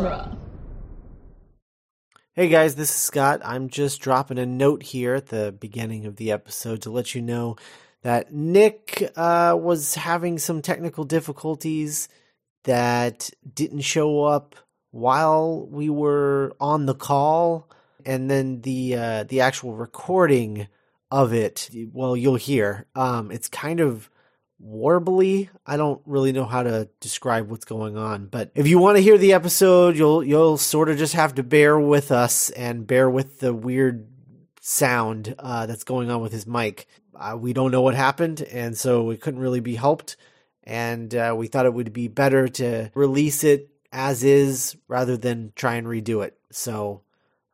genre. Hey guys, this is Scott. I'm just dropping a note here at the beginning of the episode to let you know that Nick uh, was having some technical difficulties that didn't show up while we were on the call, and then the uh, the actual recording of it. Well, you'll hear. Um, it's kind of warbly. I don't really know how to describe what's going on, but if you want to hear the episode, you'll you'll sort of just have to bear with us and bear with the weird sound uh, that's going on with his mic. Uh, we don't know what happened, and so it couldn't really be helped. And uh, we thought it would be better to release it as is rather than try and redo it. So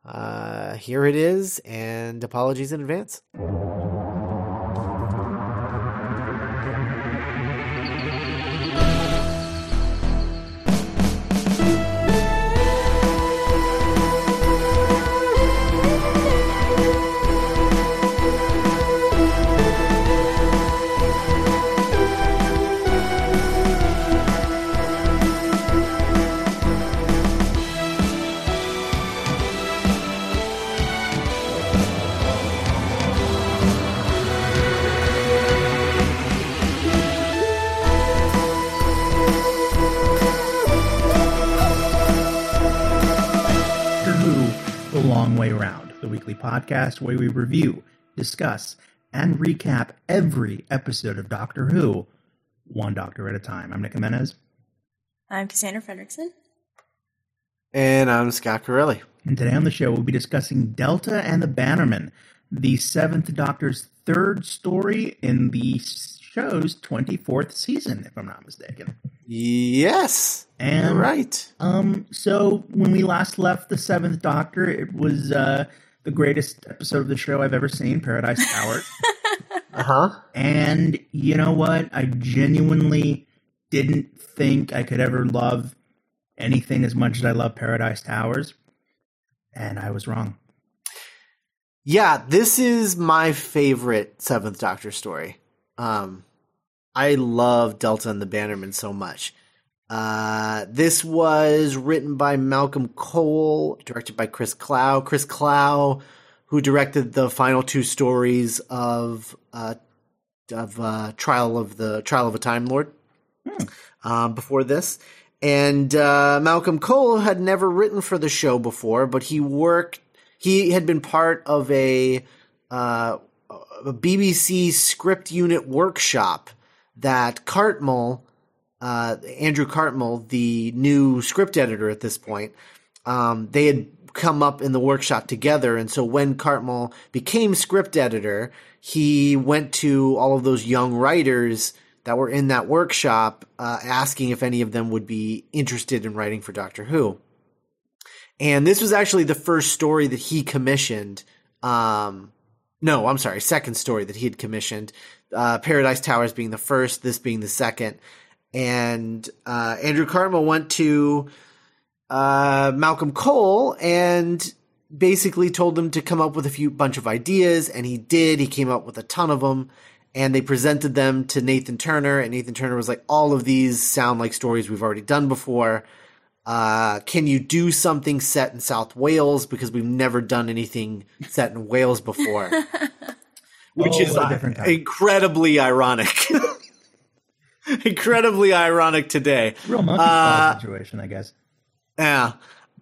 uh, here it is, and apologies in advance. Way Round, the weekly podcast where we review, discuss, and recap every episode of Doctor Who, one doctor at a time. I'm Nick Jimenez, I'm Cassandra Fredrickson. And I'm Scott Corelli. and today on the show we'll be discussing Delta and the Bannermen, the seventh Doctor's third story in the show's 24th season, if I'm not mistaken. Yes, And you're right. Um, so when we last left the Seventh Doctor, it was uh, the greatest episode of the show I've ever seen, Paradise Tower. Uh huh. and you know what? I genuinely didn't think I could ever love anything as much as I love Paradise Towers, and I was wrong. Yeah, this is my favorite Seventh Doctor story. Um, I love Delta and the Bannermen so much. Uh, this was written by Malcolm Kohll, directed by Chris Clough. Chris Clough, who directed the final two stories of uh, of uh, Trial of the Trial of a Time Lord. Um, before this, and uh, Malcolm Kohll had never written for the show before, but he worked. He had been part of a uh, a BBC script unit workshop that Cartmel, uh, Andrew Cartmel, the new script editor at this point, um, they had come up in the workshop together. And so when Cartmel became script editor, he went to all of those young writers that were in that workshop, uh, asking if any of them would be interested in writing for Doctor Who. And this was actually the first story that he commissioned. Um, no, I'm sorry, second story that he had commissioned. Uh, Paradise Towers being the first, this being the second. And uh, Andrew Cartmel went to uh, Malcolm Kohll and basically told him to come up with a few bunch of ideas, and he did. He came up with a ton of them, and they presented them to Nathan Turner, and Nathan Turner was like, "All of these sound like stories we've already done before. Uh, can you do something set in South Wales because we've never done anything set in Wales before?" Which Oh, is uh, incredibly ironic. incredibly ironic today. Real monkey Uh, situation, I guess. Yeah.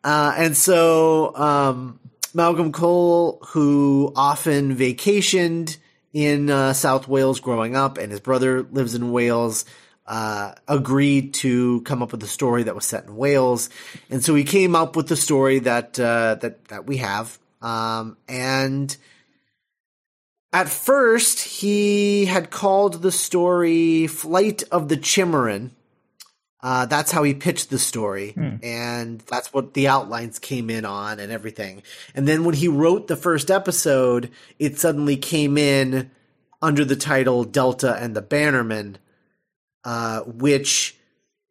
Uh, and so um, Malcolm Kohll, who often vacationed in uh, South Wales growing up, and his brother lives in Wales, uh, agreed to come up with a story that was set in Wales. And so he came up with the story that uh, that that we have. Um, and at first, he had called the story "Flight of the Chimeron." Uh, that's how he pitched the story, and that's what the outlines came in on and everything. And then when he wrote the first episode, it suddenly came in under the title Delta and the Bannermen, uh, which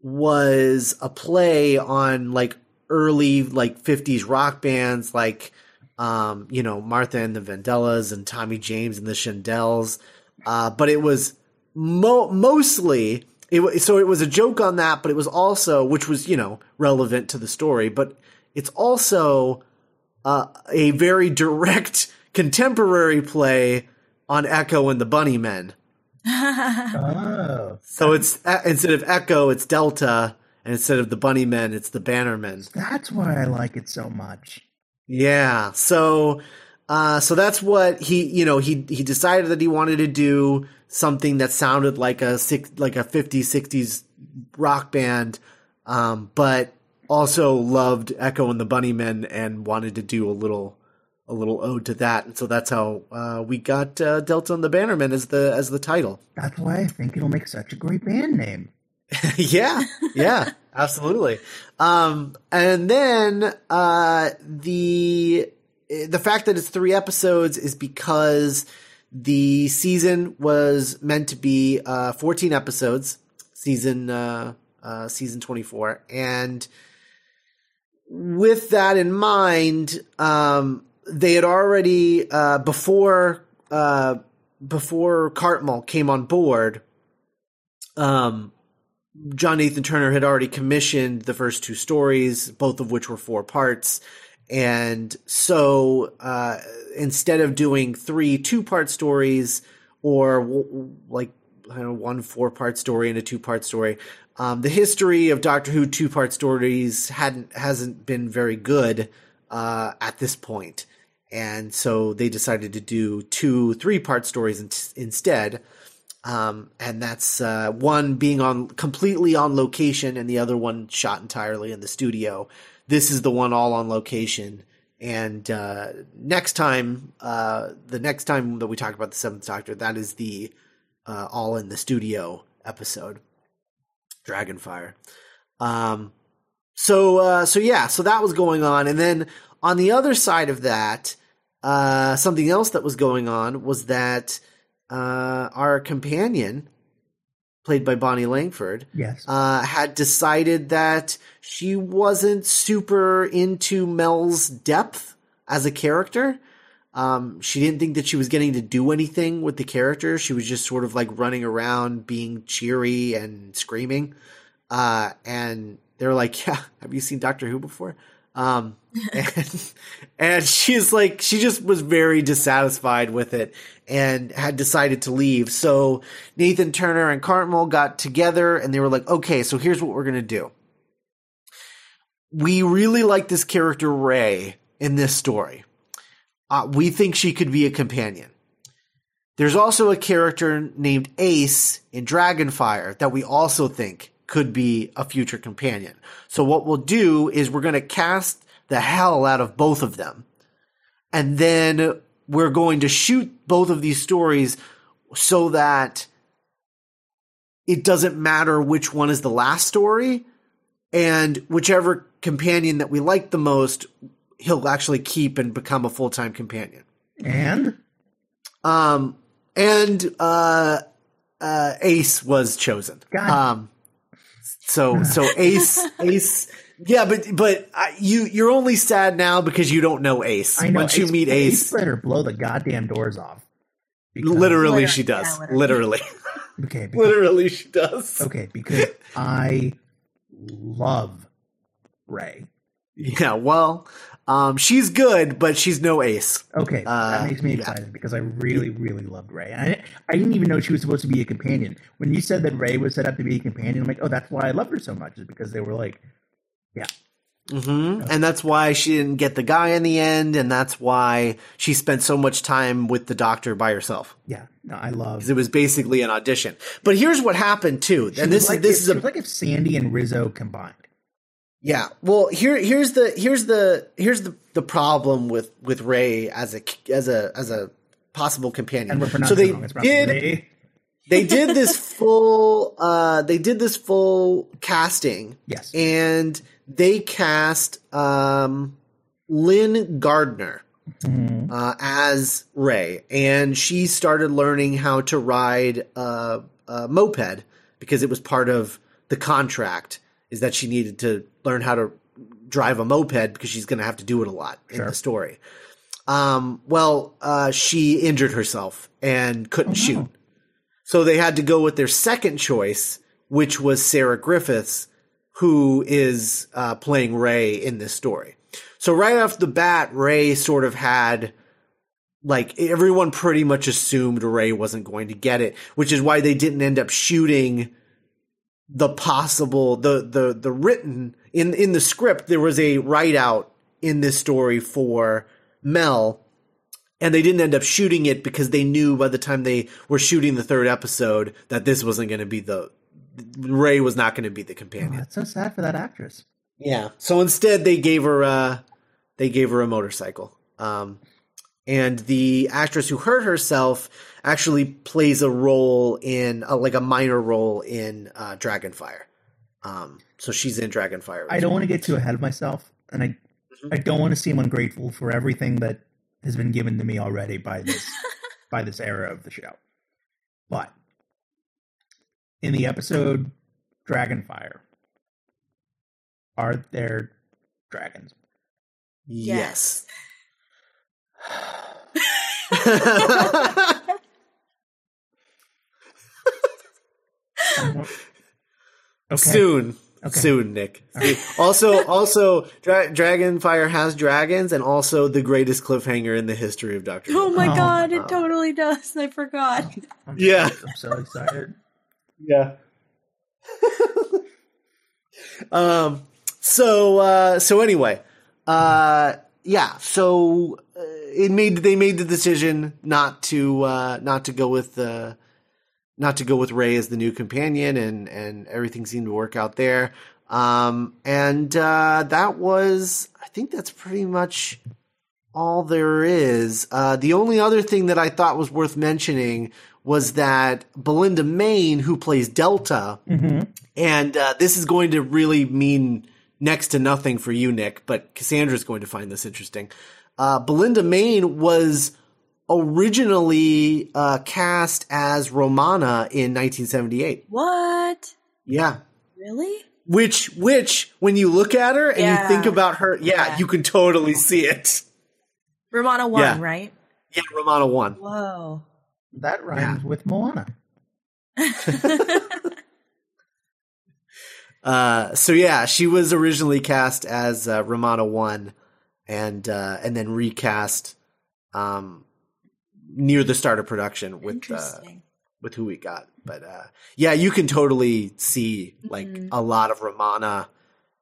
was a play on like early like 50s rock bands like um, you know, Martha and the Vandellas and Tommy James and the Shondells. Uh, but it was mo- mostly it so it was a joke on that, but it was also which was you know relevant to the story, but it's also uh, a very direct contemporary play on Echo and the Bunnymen. Oh, So it's instead of Echo, it's Delta, and instead of the Bunnymen, it's the Bannermen. that's why I like it so much. Yeah. So uh so that's what he you know he he decided that he wanted to do something that sounded like a six like a 50s 60s rock band um but also loved Echo and the Bunnymen and wanted to do a little a little ode to that and so that's how uh we got uh, Delta and the Bannermen as the as the title. That's why I think it'll make such a great band name. yeah, yeah, absolutely. Um, and then uh, the the fact that it's three episodes is because the season was meant to be uh, 14 episodes, season uh, uh, season 24, and with that in mind, um, they had already uh, before uh, before Cartmel came on board. Um, John Nathan Turner had already commissioned the first two stories, both of which were four parts. And so uh, instead of doing three two part stories or w- like know, one four part story and a two part story, um, the history of Doctor Who two part stories hadn't hasn't been very good uh, at this point. And so they decided to do two three part stories in- instead um, and that's uh, one being on completely on location, and the other one shot entirely in the studio. This is the one all on location. And uh, next time, uh, the next time that we talk about the Seventh Doctor, that is the uh, all in the studio episode, Dragonfire. Um, so uh, so yeah, so that was going on, and then on the other side of that, uh, something else that was going on was that uh, our companion, played by Bonnie Langford, Yes. uh, had decided that she wasn't super into Mel's depth as a character. Um, she didn't think that she was getting to do anything with the character. She was just sort of like running around being cheery and screaming. Uh, and they were like, yeah, have you seen Doctor Who before? Um, and, and she's like, she just was very dissatisfied with it and had decided to leave. So Nathan Turner and Cartmel got together and they were like, okay, so here's what we're going to do. We really like this character Ray in this story. Uh, we think she could be a companion. There's also a character named Ace in Dragonfire that we also think could be a future companion. So what we'll do is we're going to cast the hell out of both of them. And then we're going to shoot both of these stories so that it doesn't matter which one is the last story and whichever companion that we like the most he'll actually keep and become a full-time companion. and Um, and uh, uh, Ace was chosen. God. Um, so so Ace Ace. Yeah, but but uh, you you're only sad now because you don't know Ace. I know Once you meet Ace, better blow the goddamn doors off. Because- literally, Literally, she does. yeah, literally, Okay. Because, literally, she does. okay. Because I love Ray. Yeah. Well, um, she's good, but she's no Ace. Okay, Uh, that makes me yeah. excited because I really, really loved Ray. And I, I didn't even know she was supposed to be a companion. When you said that Ray was set up to be a companion, I'm like, oh, that's why I loved her so much, is because they were like, yeah. Mm-hmm. And that's why she didn't get the guy in the end, and that's why she spent so much time with the doctor by herself. yeah, no, I love. 'Cause It was basically an audition. But here's what happened too, She and this like is this if, is a like if Sandy and Rizzo combined. Yeah. Well, here here's the here's the here's the, the problem with with Ray as a as a as a possible companion. And we're so they it wrong. It's did Ray. they did this full uh they did this full casting Yes. and they cast um Lynn Gardner Mhm. uh, as Ray, and she started learning how to ride a, a moped because it was part of the contract. Is that she needed to learn how to drive a moped because she's going to have to do it a lot in the story. Um, well, uh, she injured herself and couldn't Oh, no. shoot, so they had to go with their second choice, which was Sara Griffiths, who is uh, playing Ray in this story. So right off the bat, Ray sort of had like everyone pretty much assumed Ray wasn't going to get it, which is why they didn't end up shooting the possible the the the written in in the script there was a write out in this story for Mel and they didn't end up shooting it because they knew by the time they were shooting the third episode that this wasn't going to be the Ray was not going to be the Oh, companion. that's so sad for that actress. Yeah. So instead, they gave her a they gave her a motorcycle. Um, and the actress who hurt herself actually plays a role in a, like a minor role in uh, Dragonfire. Um, so she's in Dragonfire. I don't want to get too ahead of myself, and I I don't want to seem ungrateful for everything that has been given to me already by this by this era of the show. But in the episode Dragonfire, are there dragons? Yes. Okay. Soon. Okay. Soon, Nick. also, also, Dra- Dragonfire has dragons, and also the greatest cliffhanger in the history of Doctor. Oh Who. my Oh, god, it totally does. I forgot. I'm, Yeah. I'm so excited. Yeah. um. So. Uh. So anyway. Uh. Yeah. So uh, it made they made the decision not to uh not to go with uh not to go with Ray as the new companion, and and everything seemed to work out there. Um. And uh, that was I think that's pretty much all there is. Uh, the only other thing that I thought was worth mentioning was that Belinda Mayne, who plays Delta, and uh, this is going to really mean next to nothing for you, Nick, but Cassandra's going to find this interesting. Uh, Belinda Mayne was originally uh, cast as Romana in 1978. What? Yeah. Really? Which, which, when you look at her and Yeah. you think about her, yeah, Yeah. you can totally see it. Romana won, Yeah. right? Yeah, Romana won. Whoa. That rhymes with Moana. Uh, so yeah, she was originally cast as uh, Romana one, and uh, and then recast um, near the start of production with uh, with who we got. But uh, yeah, you can totally see like Mhm. a lot of Romana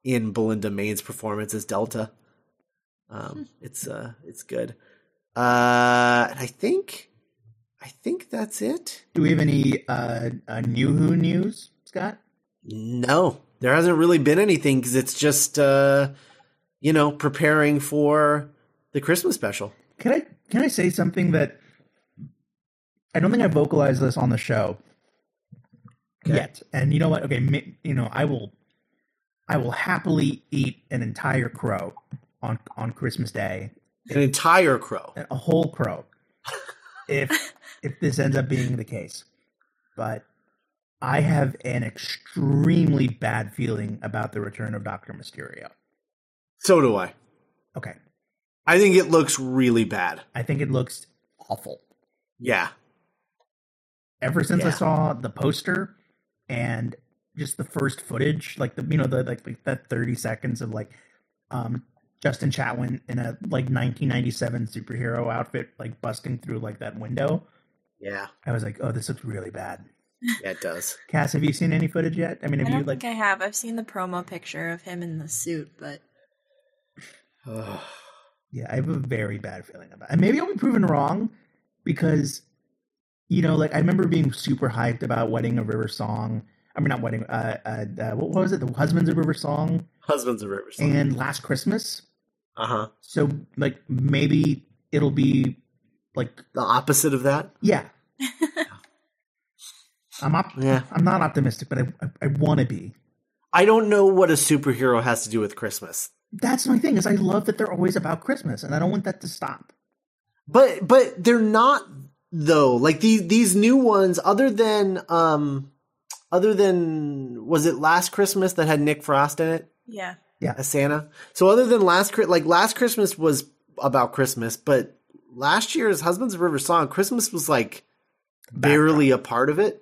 in Belinda Mayne's performance as Delta. Um, it's uh, it's good. Uh, and I think, I think that's it. Do we have any uh, uh, new Who news, Scott? No, there hasn't really been anything because it's just uh, you know preparing for the Christmas special. Can I can I say something that I don't think I vocalized this on the show Okay. yet? And you know what? Okay, you know I will I will happily eat an entire crow on on Christmas Day, An entire crow. a whole crow, if if this ends up being the case. But I have an extremely bad feeling about the return of Doctor Mysterio. So do I. Okay, I think it looks really bad. I think it looks awful. Yeah. Ever since I saw the poster and just the first footage, like the you know the like, like that thirty seconds of like um Justin Chatwin in a like 1997 superhero outfit, like busting through like that window. Yeah. I was like, oh, this looks really bad. Yeah, it does. Cass, have you seen any footage yet? I mean, have you don't like? think I have. I've seen the promo picture of him in the suit, but Yeah, I have a very bad feeling about it. And maybe I'll be proven wrong because, you know, like I remember being super hyped about Wedding of River Song. I mean, not Wedding, uh, uh, uh what was it? The Husbands of River Song Husbands of Rivers. and Last Christmas. Uh huh. So, like, maybe it'll be like, The opposite of that. yeah. I'm op- Yeah. I'm not optimistic, but I, I, I want to be. I don't know what a superhero has to do with Christmas. That's my thing is I love that they're always about Christmas, and I don't want that to stop. But but they're not though. Like these these new ones, other than um, other than was it last Christmas that had Nick Frost in it yeah. Yeah, as Santa? So other than last Chri- like last Christmas was about Christmas, but last year's Husbands of River Song Christmas was like barely a part of it.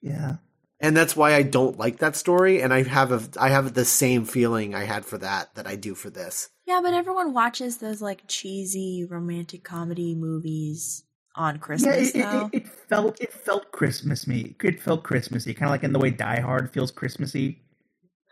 Yeah. and that's why I don't like that story. And I have a I have the same feeling I had for that that I do for this. Yeah, but everyone watches those like cheesy romantic comedy movies on Yeah, Christmas it, it, it, it felt it felt Christmas. It felt Christmassy, kind of like in the way Die Hard feels Christmassy.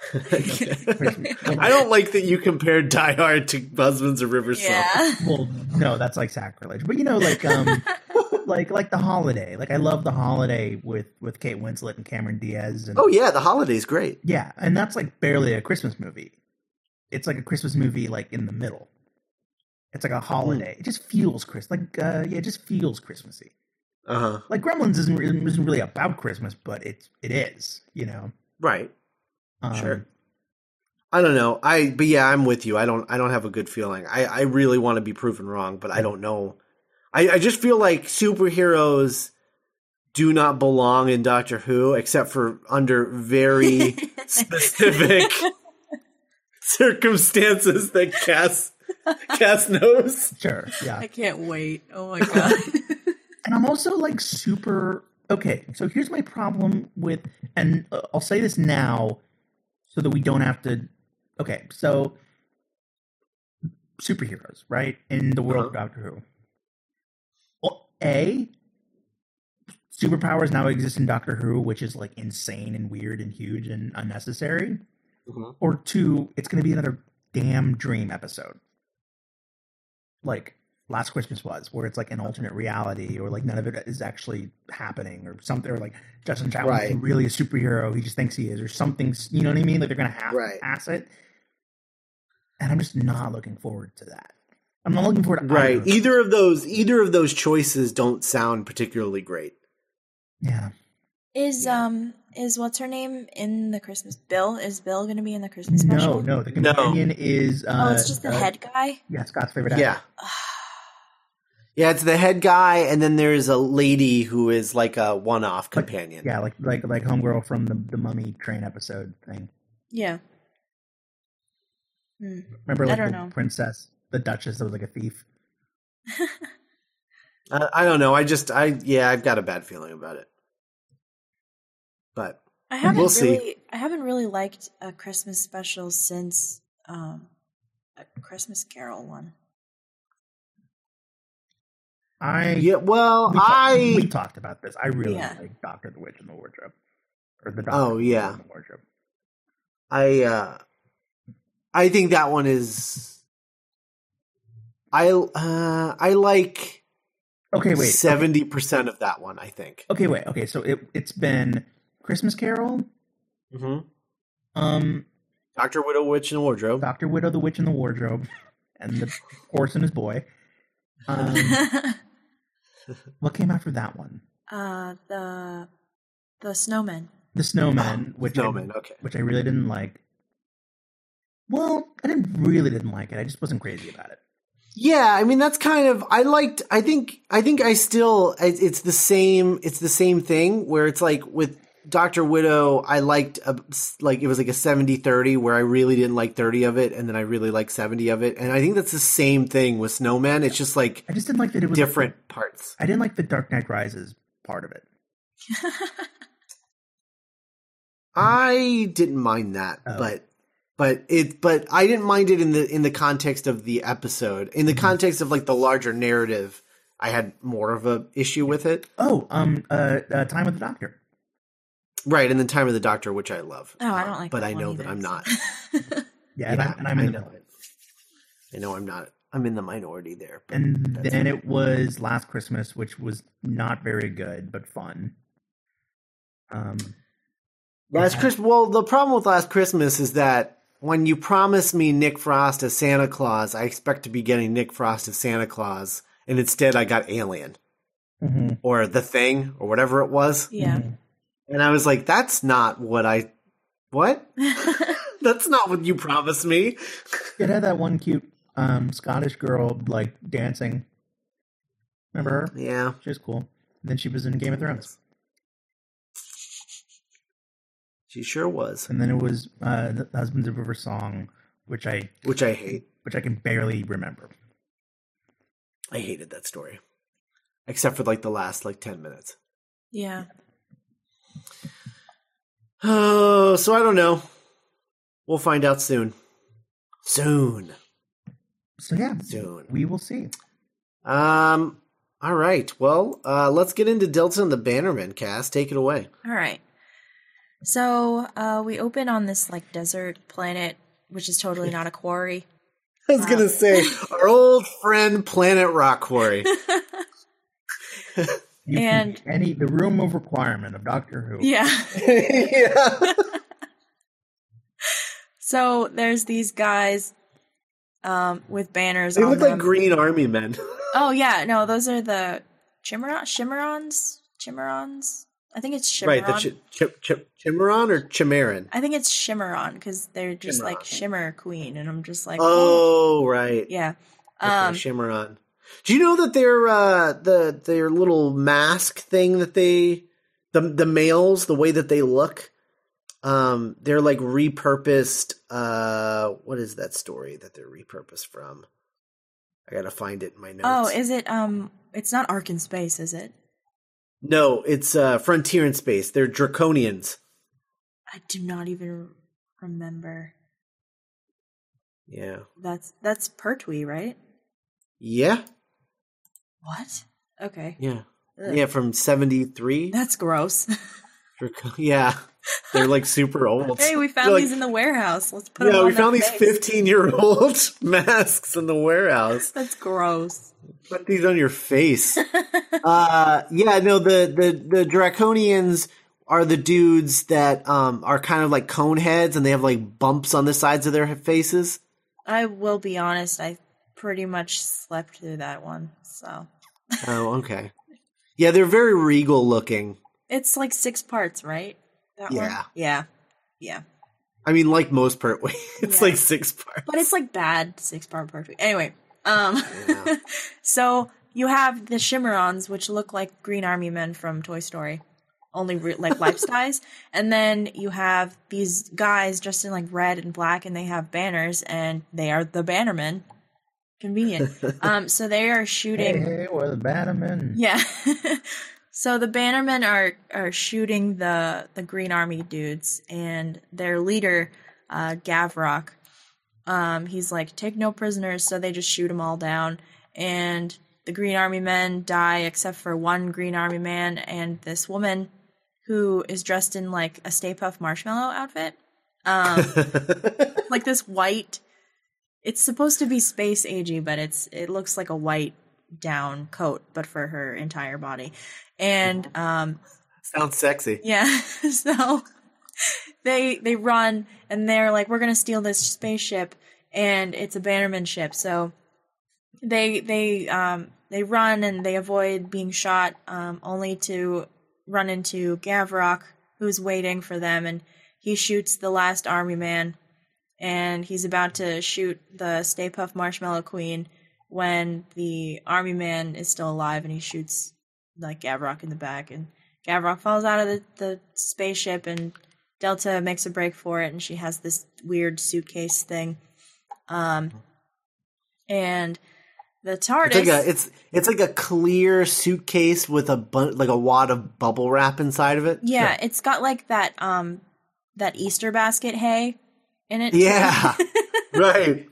I don't like that you compared Die Hard to Buzzman's of River Song. yeah. Well, no, that's like sacrilege. But you know, like um, like like the holiday. Like I love the holiday with with Kate Winslet and Cameron Diaz. And Oh yeah, the holiday's great. yeah, and that's like barely a Christmas movie. It's like a Christmas movie, like in the middle. It's like a holiday. It just feels Chris. Like uh, yeah, it just feels Christmassy. Uh huh. Like Gremlins isn't re- isn't really about Christmas, but it's it is. You know. Right. Um, Sure. I don't know. I but yeah, I'm with you. I don't I don't have a good feeling. I I really want to be proven wrong, but I don't know. I I just feel like superheroes do not belong in Doctor Who except for under very specific circumstances that Cass Cass knows. Sure. Yeah. I can't wait. Oh my god. and I'm also like super okay. So here's my problem with, and uh, I'll say this now, so that we don't have to. Okay, so superheroes, right, in the world of Doctor Who. Well, a superpowers now exist in Doctor Who, which is like insane and weird and huge and unnecessary. Mhm. Or two, it's going to be another damn dream episode, like Last Christmas was, where it's like an alternate reality, or like none of it is actually happening, or something, or like Justin Chatwin Right. isn't really a superhero; he just thinks he is, or something. You know what I mean? Like they're going to have Right. to pass it, and I'm just not looking forward to that. I'm not looking forward to Right. either. Either of those either of those choices don't sound particularly great. Yeah, is Yeah. um is what's her name in the Christmas Bill? Is Bill gonna be in the Christmas no, special? no. no. The No. companion is uh, Oh, it's just the uh, head guy. Yeah, Scott's favorite actor. Yeah. Yeah, it's the head guy, and then there's a lady who is like a one-off companion. Yeah, like like like homegirl from the the Mummy Train episode thing. Yeah. Hmm. Remember, I like don't the know. princess, the Duchess that was like a thief. I, I don't know. I just, I yeah, I've got a bad feeling about it. But I haven't We'll see. really I haven't really liked a Christmas special since um a Christmas Carol one. I yeah, well, we, talked- I we talked about this. I really Yeah. like Doctor the Witch in the Wardrobe, or the Doctor Oh, yeah. The Wardrobe. I uh I think that one is I uh I like Okay, wait. seventy percent of that one. I think. Okay, wait. Okay, so it it's been Christmas Carol, hmm um, Doctor Widow Witch in the Wardrobe. Doctor Widow, the Witch in the Wardrobe, and the horse and his boy. Um, what came after that one? uh the the snowman. The Snowman, which Snowman. I, Okay. which I really didn't like. Well, I didn't really didn't like it. I just wasn't crazy about it. Yeah, I mean that's kind of I liked I think I think I still it's the same it's the same thing where it's like with Dr. Widow I liked a, like it was like a 70-30 where I really didn't like 30 of it and then I really liked 70 of it and I think that's the same thing with Snowman it's just like I just didn't like that it was different parts. I didn't like the Dark Knight Rises part of it. I didn't mind that, Oh. but but it but I didn't mind it in the in the context of the episode. In the Mm-hmm. context of like the larger narrative, I had more of a issue with it. Oh, um, uh, uh Time with the Doctor. Right, and the time of the Doctor, which I love. Oh, I don't like but that I know one that I'm not. Yeah, and, I'm, and I'm in know the, it. I know I'm not. I'm in the minority there. but and then it was Last Christmas, which was not very good but fun. Um, Last Yeah. Christmas. Well, the problem with Last Christmas is that when you promise me Nick Frost as Santa Claus, I expect to be getting Nick Frost as Santa Claus, and instead I got Alien mhm, or The Thing or whatever it was, yeah. mhm. And I was like, "That's not what I. What? That's not what you promised me." It had that one cute um Scottish girl like dancing. Remember her? Yeah. She was cool. And then she was in Game of Thrones. She sure was, And then it was uh the Husbands of River Song, which I which I hate. which I can barely remember. I hated that story, except for like the last like ten minutes. yeah. Oh, so I don't know. We'll find out soon. Soon. So yeah, Soon. we will see. Um. All right. Well, uh, let's get into Delta and the Bannermen cast. Take it away. All right. So uh, we open on this like desert planet, which is totally not a quarry. I was gonna say our old friend Planet Rock Quarry. You And- any the room of requirement of Doctor Who. Yeah. yeah. So there's these guys um, with banners. They on look them. like Green Army men. Oh yeah, no, those are the Chimera Shimmerons. Chimmerons. I think it's Shimmeron. right. The ch- ch- ch- Chimeron or Chimeran? I think it's Shimmeron because they're just like Shimmer Queen, and I'm just like, Oh, right. yeah. Okay, Um, Chimeron. Do you know that their uh, the their little mask thing that they the the males the way that they look um they're like repurposed uh what is that story that they're repurposed from I gotta find it in my notes. oh, is it? Um, it's not Ark in Space, is it? no, it's uh Frontier in Space. They're Draconians. I do not even remember. Yeah. That's that's Pertwee, right? Yeah. What? Okay. Yeah. Ugh. Yeah, from 73. That's gross. Yeah. They're like super old. hey, we found They're like- these in the warehouse. Let's put Yeah, them on we found these face. 15 year old masks in the warehouse. That's gross. Put these on your face. uh, yeah, no, the, the, the Draconians are the dudes that um, are kind of like cone heads and they have like bumps on the sides of their faces. I will be honest. I pretty much slept through that one. So Oh, okay. Yeah, they're very regal looking. it's like six parts, right? That one? Yeah. Yeah. Yeah. I mean, like most Pertwee, it's Yeah. like six parts. But it's like bad six part Pertwee. Anyway, um, Yeah. so you have the Shimmerons, which look like Green Army men from Toy Story, only re- like life size. And then you have these guys dressed in like red and black, and they have banners, and they are the Bannermen. Convenient. um, so they are Hey, shooting. hey, we're the Bannermen. Yeah. so the Bannermen are are shooting the the Green Army dudes, and their leader, uh, Gavrok, um, he's like, take no prisoners, so they just shoot them all down, and the Green Army men die except for one Green Army man and this woman who is dressed in like a Stay Puft Marshmallow outfit, um, like this white. It's supposed to be space agey, but it's it looks like a white down coat, but for her entire body. And um, Sounds sexy. yeah, so they they run and they're like, we're gonna steal this spaceship, and it's a Bannerman ship. So they they um they run and they avoid being shot, um, only to run into Gavrok, who's waiting for them, and he shoots the last army man, and he's about to shoot the Stay Puft Marshmallow Queen when the army man is still alive, and he shoots like Gavrok in the back, and Gavrok falls out of the, the spaceship, and Delta makes a break for it, and she has this weird suitcase thing. Um, and the TARDIS. It's like a it's it's like a clear suitcase with a bu- like a wad of bubble wrap inside of it. yeah, it's got like that um that Easter basket hay in it. Yeah. right.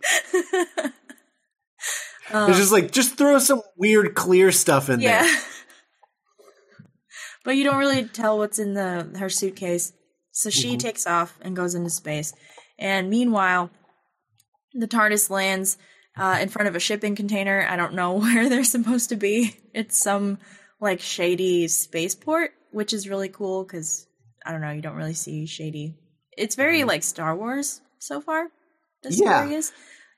Um, It's just like just throw some weird clear stuff in yeah. there. but you don't really tell what's in the her suitcase. So she Mm-hmm. takes off and goes into space. And meanwhile, the TARDIS lands uh, in front of a shipping container. I don't know where they're supposed to be. It's some like shady spaceport, which is really cool because I don't know, you don't really see shady. It's very like Star Wars so far. Mm-hmm. Yeah. story is.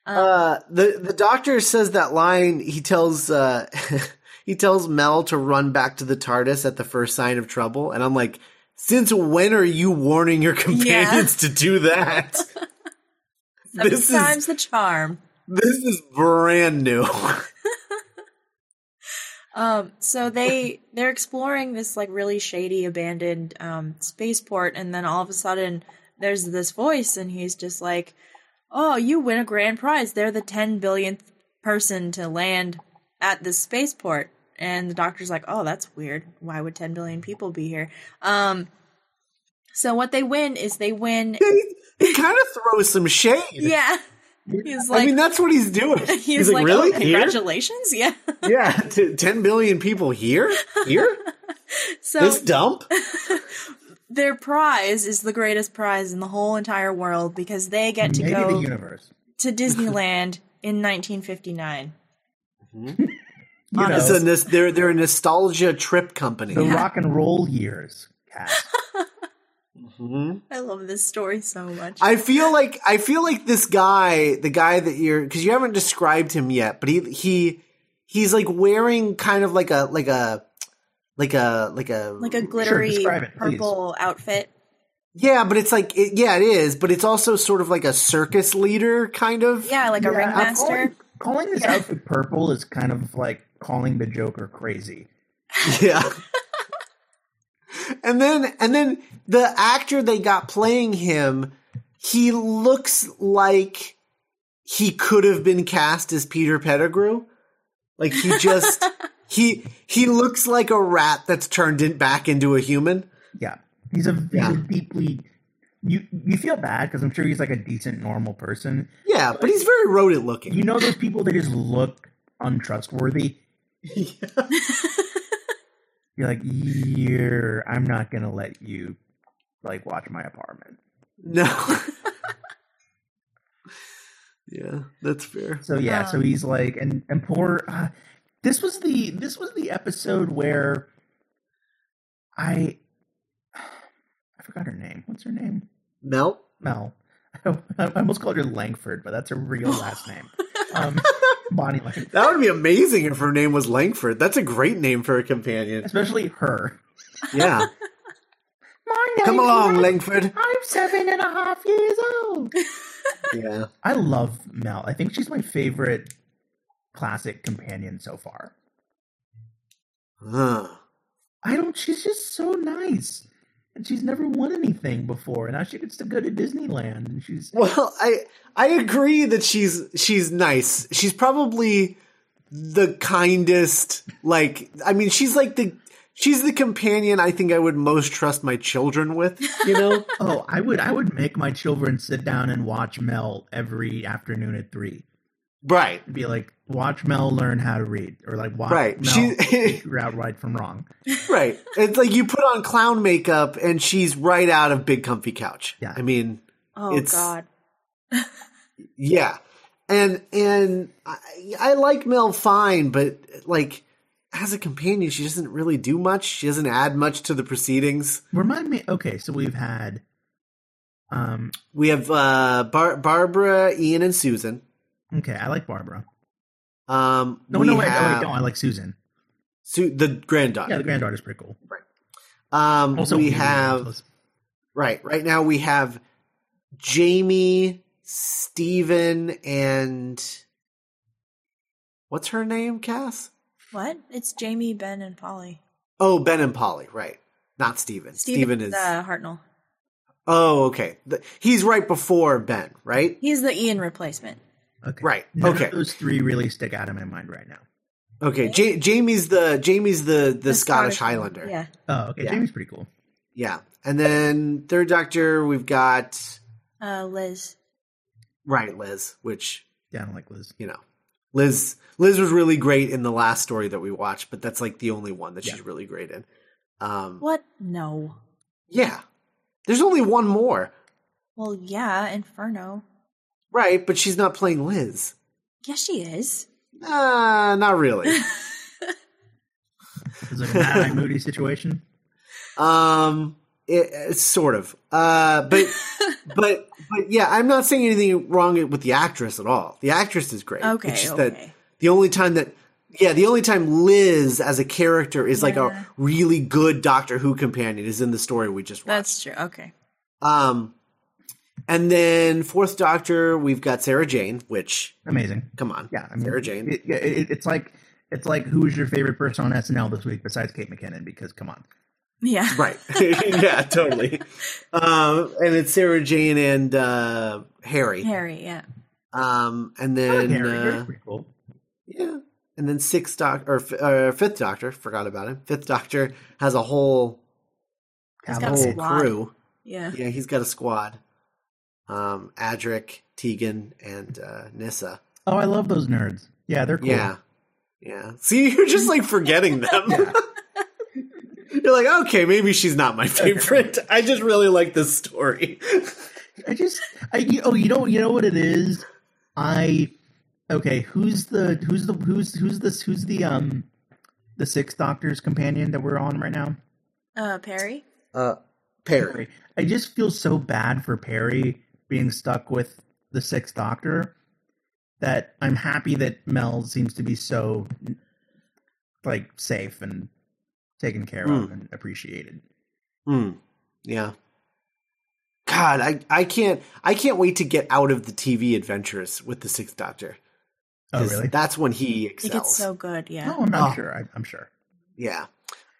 Uh, the the doctor says that line. He tells uh, he tells Mel to run back to the TARDIS at the first sign of trouble, and I'm like, since when are you warning your companions to do that? This times is the charm. this is brand new. Um, so they they're exploring this like really shady abandoned um spaceport, and then all of a sudden there's this voice, and he's just like, "Oh, you win a grand prize! They're the ten billionth person to land at this spaceport." And the doctor's like, "Oh, that's weird. Why would ten billion people be here?" Um, So what they win is they win. He, he kind of throws some shade. Yeah, he's like, I mean, that's what he's doing. he's, like, really? oh, Here? congratulations, yeah. Yeah, t- 10 billion people here? Here? So this dump? Their prize is the greatest prize in the whole entire world because they get to Maybe go the universe. to Disneyland in 1959. You On know, It's a, nos- they're, they're a nostalgia trip company. the rock and roll years. Cass. Mhm. I love this story so much. I feel like I feel like this guy, the guy that you're because you haven't described him yet, but he he he's like wearing kind of like a like a like a like a like a glittery describe it, please. purple outfit. yeah, but it's like it, yeah, it is, but it's also sort of like a circus leader kind of. Yeah, like a Yeah, ringmaster. Calling, calling this outfit purple is kind of like calling the Joker crazy. Yeah. and then and then the actor they got playing him, he looks like he could have been cast as Peter Pettigrew. Like he just he he looks like a rat that's turned in, back into a human. Yeah, he's a, he's Yeah. a deeply. You you feel bad because I'm sure he's like a decent normal person. Yeah, but he's very rodent looking. You know those people that just look untrustworthy. You're like, you're. I'm not gonna let you like watch my apartment. no. yeah, that's fair. So yeah, so Um. he's like, and and poor. Uh, this was the this was the episode where I I forgot her name. What's her name? Mel? Mel. I almost called her Langford, but that's her real last name. Um, Bonnie Langford. That would be amazing if her name was Langford. That's a great name for a companion. Especially her. Yeah. My name Come along, Langford. I'm seven and a half years old. Yeah. I love Mel. I think she's my favorite classic companion so far. Huh. I don't. She's just so nice, and she's never won anything before. And now she gets to go to Disneyland, and she's Well, I I agree that she's she's nice. She's probably the kindest. Like, I mean, she's like the she's the companion I think I would most trust my children with. You know? oh, I would. I would make my children sit down and watch Mel every afternoon at three. Right. Be like, watch Mel learn how to read, or like watch Right. Mel She- figure out right from wrong. Right. It's like you put on clown makeup and she's right out of Big Comfy Couch. Yeah. I mean, Oh It's- God. yeah. And and I, I like Mel fine, but like as a companion, she doesn't really do much. She doesn't add much to the proceedings. Remind me. Okay, so we've had. Um. We have uh, Bar- Barbara, Ian, and Susan. Okay, I like Barbara. Um, No, no, wait, no, have wait, no, I like Susan. Su- the granddaughter. Yeah, the granddaughter's pretty cool. um, Also, we have right right now we have Jamie, Steven, and what's her name? Cass. What? It's Jamie, Ben, and Polly. Oh, Ben and Polly. Right, not Steven. Steven, is. uh, Hartnell. Oh, okay. The- he's right before Ben, right? He's the Ian replacement. Okay. Right. None Okay. Those three really stick out in my mind right now. Okay. Ja- Jamie's the Jamie's the the, Scottish, one. Highlander. Yeah. Oh, okay. Yeah. Jamie's pretty cool. Yeah. And then third Doctor, we've got Uh, Liz. right Liz, which Yeah, I don't like Liz. you know, Liz Liz was really great in the last story that we watched, but that's like the only one that she's really great in. Um, What? No. yeah, there's only one more, Well, yeah, Inferno. Right? But she's not playing Liz. Yes, she is. Uh, not really. It's like a Mad Eye Moody situation. um, it, it's sort of. Uh, but but but yeah, I'm not saying anything wrong with the actress at all. The actress is great. Okay, It's just okay. that the only time that yeah, the only time Liz as a character is like a really good Doctor Who companion is in the story we just watched. That's true. Okay. Um, and then fourth Doctor, we've got Sarah Jane, which Amazing. come on, Yeah, I mean, Sarah Jane. It, it, it- it's like it's like who's your favorite person on SNL this week besides Kate McKinnon? Because come on, Yeah. right? yeah, totally. Um, and it's Sarah Jane and uh, Harry. Harry. Yeah. Um, and then Harry. Uh, pretty cool. yeah, and then sixth Doctor or uh, fifth Doctor, forgot about him. Fifth Doctor has a whole He's Have got a whole whole crew. Yeah. Yeah, he's got a squad. Um, Adric, Tegan, and uh, Nyssa. Oh, I love those nerds. Yeah, they're cool. Yeah, yeah. See, you're just like forgetting them. you're like, okay, maybe she's not my favorite. I just really like this story. I just, I you, oh, you know, you know what it is. I okay. Who's the who's the who's who's this who's the um the Six Doctors companion that we're on right now? Uh, Peri. Uh, Peri. Peri. I just feel so bad for Peri being stuck with the Sixth Doctor that I'm happy that Mel seems to be so like safe and taken care of Hmm. and appreciated. Hmm. Yeah. God, I, I can't I can't wait to get out of the TV adventures with the Sixth Doctor. Oh, 'Cause really? That's when he He excels. gets so good. Yeah. No, I'm not Oh. sure. I, I'm sure yeah.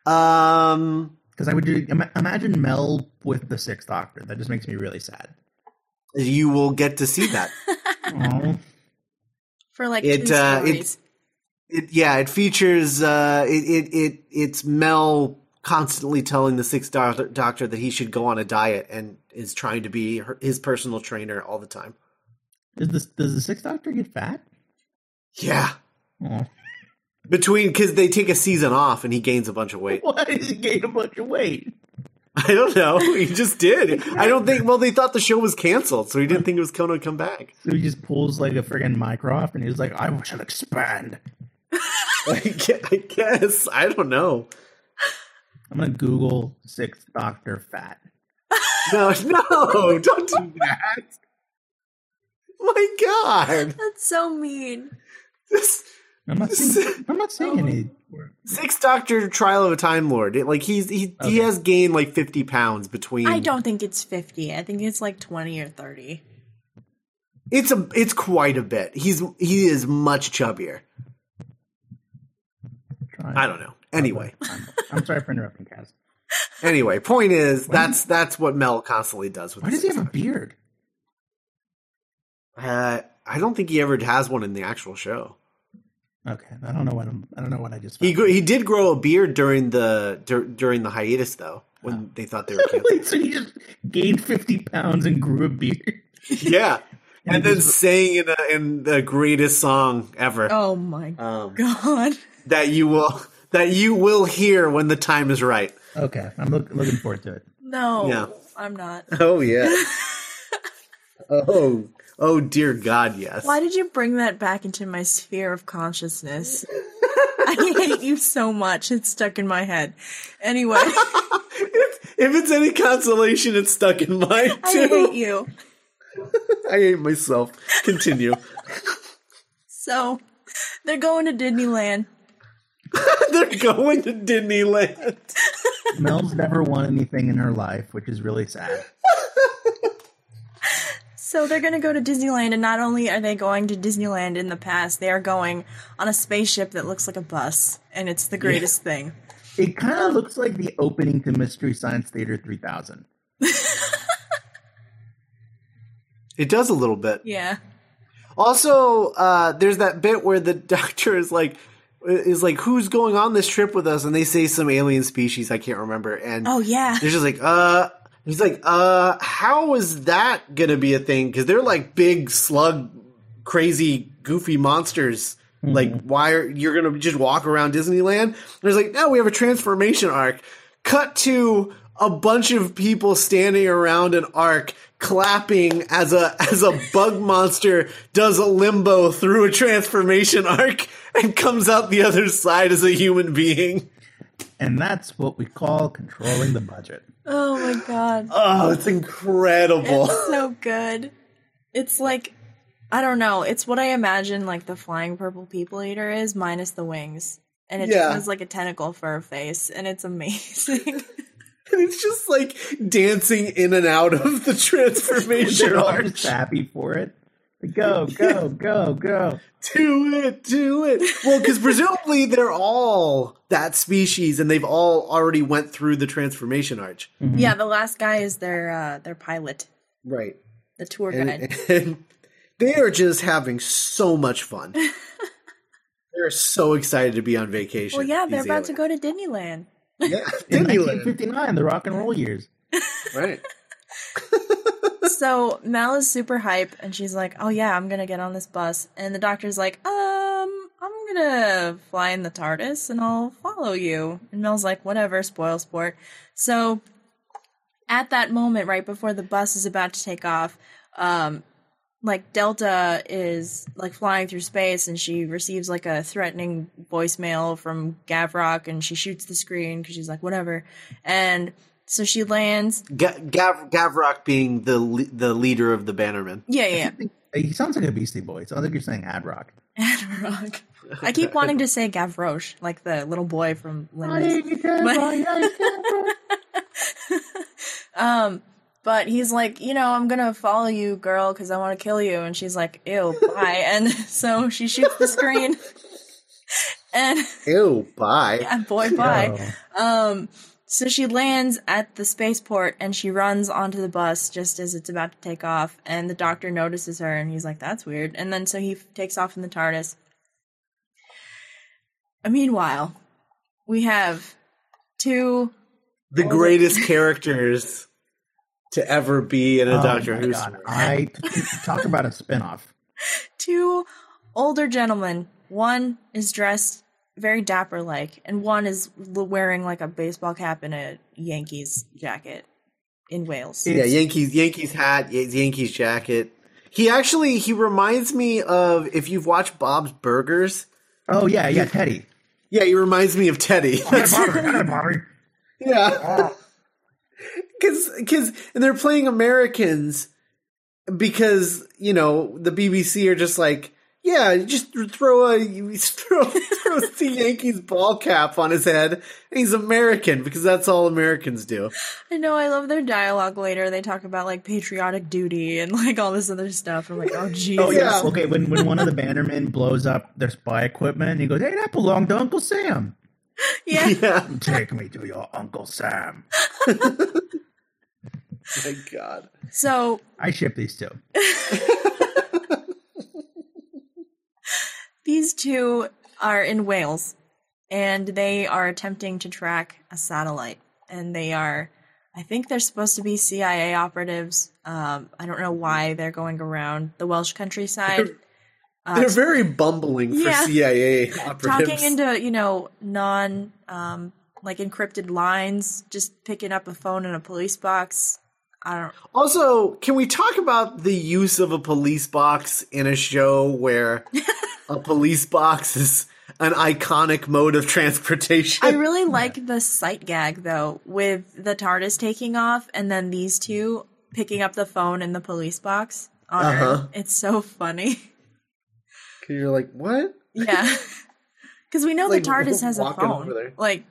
Um. because I would do, imagine Mel with the Sixth Doctor. That just makes me really sad. You will get to see that. For like It, two uh, it- stories. it, yeah, it features uh, it, it it it's Mel constantly telling the Sixth Doctor, Doctor that he should go on a diet and is trying to be her, his personal trainer all the time. Does this does the Sixth Doctor get fat? Yeah, Oh. between because they take a season off and he gains a bunch of weight. Why does he gain a bunch of weight? I don't know. He just did. I don't think. Well, they thought the show was canceled, so he didn't think it was going to come back. So he just pulls like a friggin' Mycroft and he's like, I shall expand. I guess. I don't know. I'm gonna Google Sixth Doctor fat. No, no, don't do that. My God, That's so mean. this I'm not saying, I'm not saying any. Sixth Doctor Trial of a Time Lord. It, like he's he he has gained like fifty pounds between. I don't think it's 50. I think it's like 20 or 30. It's a it's quite a bit. He's he is much chubbier. I don't know. Anyway, I'm, I'm sorry for interrupting, Kaz. anyway, point is that's that's what Mel constantly does with. Why does he have a beard? Uh, I don't think he ever has one in the actual show. Okay, I don't know what I'm. I don't know what I just. He found. gr- he did grow a beard during the dur- during the hiatus though when they thought they were canceled. Wait, so he just gained fifty pounds and grew a beard? yeah, and then sang in a, in the greatest song ever Oh my um, god. that you will that you will hear when the time is right. Okay, I'm look, looking forward to it. No. Yeah. I'm not. Oh yeah. oh oh dear God, yes. Why did you bring that back into my sphere of consciousness? I hate you so much. It's stuck in my head. Anyway, if, if it's any consolation, it's stuck in mine too. I hate you. I hate myself. Continue. So, they're going to Disneyland. They're going to Disneyland. Mel's never won anything in her life, which is really sad. So they're going to go to Disneyland, and not only are they going to Disneyland in the past, they are going on a spaceship that looks like a bus, and it's the greatest thing. It kind of looks like the opening to Mystery Science Theater 3000. It does a little bit. Yeah. Also, uh, there's that bit where the doctor is like, is like, who's going on this trip with us? And they say some alien species I can't remember, and Oh yeah. they're just like, uh. He's like, uh, how is that gonna be a thing? Because they're like big slug, crazy, goofy monsters. Like, why are you're gonna just walk around Disneyland? And he's like, no, we have a transformation arc. Cut to a bunch of people standing around an arc, clapping as a as a bug monster does a limbo through a transformation arc and comes out the other side as a human being. And that's what we call controlling the budget. Oh my god. Oh, it's incredible. It's so good. It's like I don't know. It's what I imagine like the flying purple people eater is minus the wings. And it Yeah. just has like a tentacle for a face and it's amazing. And it's just like dancing in and out of the transformation They're all arc. just happy for it. Go, go, go, go. Do it, do it. Well, because presumably they're all that species, and they've all already went through the transformation arch. yeah, the last guy is their uh their pilot, Right. the tour guide. and they are just having so much fun. they're so excited to be on vacation. well, yeah, they're these about to go to Disneyland. Yeah, Disneyland. 1959, the rock and roll years. Right. So Mel is super hype and she's like, "Oh yeah, I'm gonna get on this bus." And the doctor's like, "Um, I'm gonna fly in the TARDIS and I'll follow you." And Mel's like, "Whatever, spoil sport." So at that moment, right before the bus is about to take off, um, like Delta is like flying through space and she receives like a threatening voicemail from Gavrok and she shoots the screen because she's like, "Whatever," and so she lands. Ga- Gav- Gavrok being the le- the leader of the Bannermen. Yeah, yeah. He sounds like a Beastie Boy. So I think you're saying Adrock. Adrock. I keep wanting to say Gavroche, like the little boy from Les Mis. um, but he's like, you know, I'm gonna follow you, girl, because I want to kill you. And she's like, ew, bye. and so she shoots the screen. and Ew, bye. yeah, boy, bye. Um, so she lands at the spaceport and she runs onto the bus just as it's about to take off. And the doctor notices her and he's like, that's weird. And then so he f- takes off in the TARDIS. Meanwhile, we have two. The greatest characters to ever be in a Oh Doctor Who story. I talk about a spinoff. two older gentlemen. One is dressed very dapper like, and one is wearing like a baseball cap and a Yankees jacket in Wales. Yeah, Yankees Yankees hat, Yankees jacket. He actually he reminds me of if you've watched Bob's Burgers. Oh yeah, yeah, Teddy. Yeah, he reminds me of Teddy. Yeah, because because and they're playing Americans because you know the BBC are just like yeah, just throw a you throw throw the Yankees ball cap on his head, and he's American because that's all Americans do. I know. I love their dialogue later. They talk about like patriotic duty and like all this other stuff. I'm like, oh Jesus. Oh yeah. Yeah. Okay, when when one of the Bannermen blows up their spy equipment, he goes, "Hey, that belonged to Uncle Sam. yeah. Yeah, Take me to your Uncle Sam." my God. So I ship these two. These two are in Wales, and they are attempting to track a satellite, and they are. I think they're supposed to be CIA operatives. Um, I don't know why they're going around the Welsh countryside. Uh, They're very bumbling for Yeah. CIA operatives. talking into you know non um like encrypted lines just picking up a phone in a police box i don't Also, can we talk about the use of a police box in a show where a police box is an iconic mode of transportation? i really like the sight gag though with the tardis taking off and then these two picking up the phone in the police box on Uh-huh. Earth. it's so funny 'Cause you're like, what? yeah because we know Like, the tardis has a phone like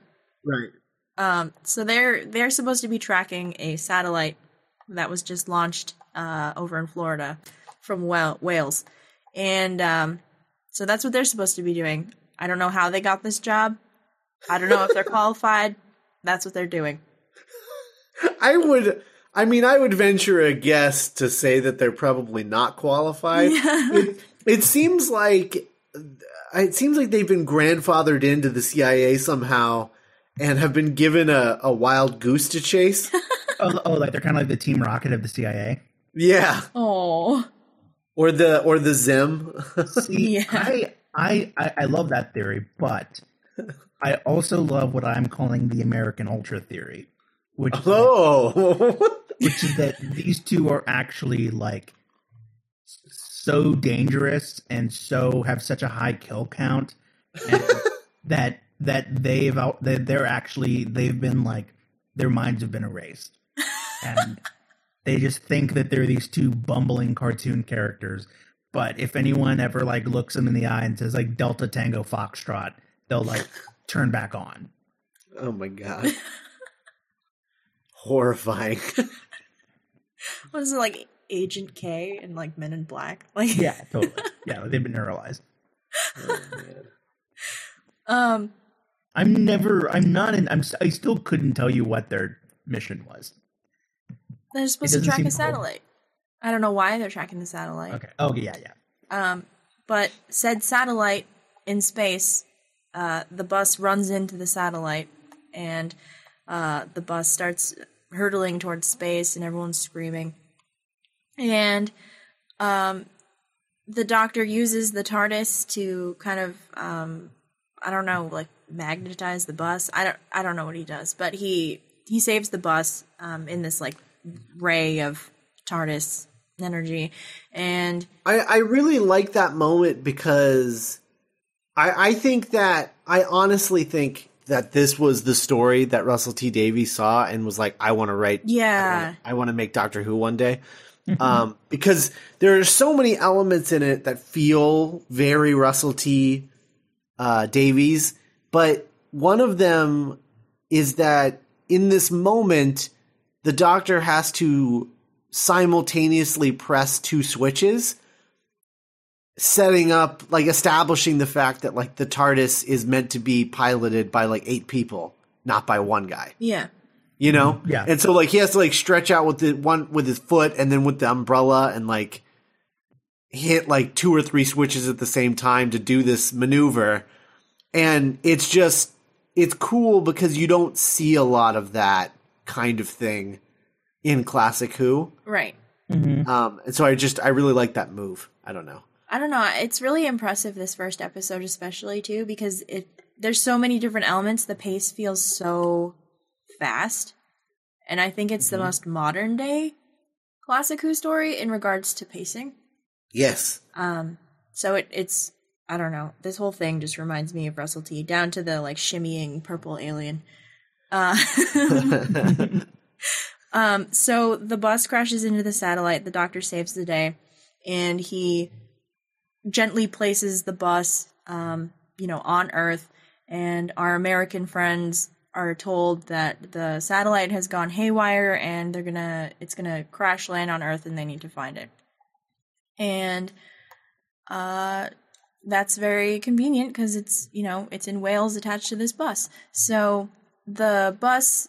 Right. Um, so they're they're supposed to be tracking a satellite that was just launched uh, over in Florida from Wa- Wales, and um, so that's what they're supposed to be doing. I don't know how they got this job. I don't know if they're qualified. That's what they're doing. I would. I mean, I would venture a guess to say that they're probably not qualified. It, it seems like it seems like they've been grandfathered into the CIA somehow and have been given a, a wild goose to chase. Oh, oh, like they're kind of like the Team Rocket of the CIA. yeah, Oh, or the or the Zim. See, Yeah. I, I I I love that theory, but I also love what I'm calling the American Ultra theory, which is oh, which is that these two are actually like so dangerous and so have such a high kill count and that that they've out that they're actually they've been like their minds have been erased and they just think that they're these two bumbling cartoon characters but if anyone ever like looks them in the eye and says like delta tango foxtrot they'll like turn back on oh my god, horrifying. what is it like Agent K and like Men in Black? Like yeah totally yeah they've been neuralyzed Oh, man. um I'm never. I'm not in. I'm. I still couldn't tell you what their mission was. They're supposed to track a satellite. I don't know why they're tracking the satellite. Okay. Oh yeah, yeah. Um, but said satellite in space, uh, the bus runs into the satellite, and uh, the bus starts hurtling towards space, and everyone's screaming. and um, the Doctor uses the TARDIS to kind of um, I don't know, like magnetize the bus. I don't I don't know what he does, but he he saves the bus um, in this like ray of TARDIS energy, and I, I really like that moment because I, I think that I honestly think that this was the story that Russell T Davies saw and was like, I want to write. yeah, I want to make Doctor Who one day. um, because there are so many elements in it that feel very Russell T. Uh, Davies, but one of them is that in this moment, the Doctor has to simultaneously press two switches, setting up, like, establishing the fact that, like, the TARDIS is meant to be piloted by, like, eight people, not by one guy. Yeah, you know? Mm-hmm. Yeah. and so like he has to like stretch out with the one with his foot and then with the umbrella and like hit like two or three switches at the same time to do this maneuver. And it's just it's cool because you don't see a lot of that kind of thing in classic who right. um and so i just i really like that move i don't know I don't know. It's really impressive this first episode, especially too, because it there's so many different elements. The pace feels so fast, and I think it's the most modern day classic Who story in regards to pacing. yes Um, so it it's I don't know. This whole thing just reminds me of Russell T. Down to the like shimmying purple alien. Uh, um, so the bus crashes into the satellite. The doctor saves the day, and he gently places the bus, um, you know, on Earth. And our American friends are told that the satellite has gone haywire, and they're gonna it's gonna crash land on Earth, and they need to find it. And uh, that's very convenient because it's you know it's in Wales attached to this bus. So the bus,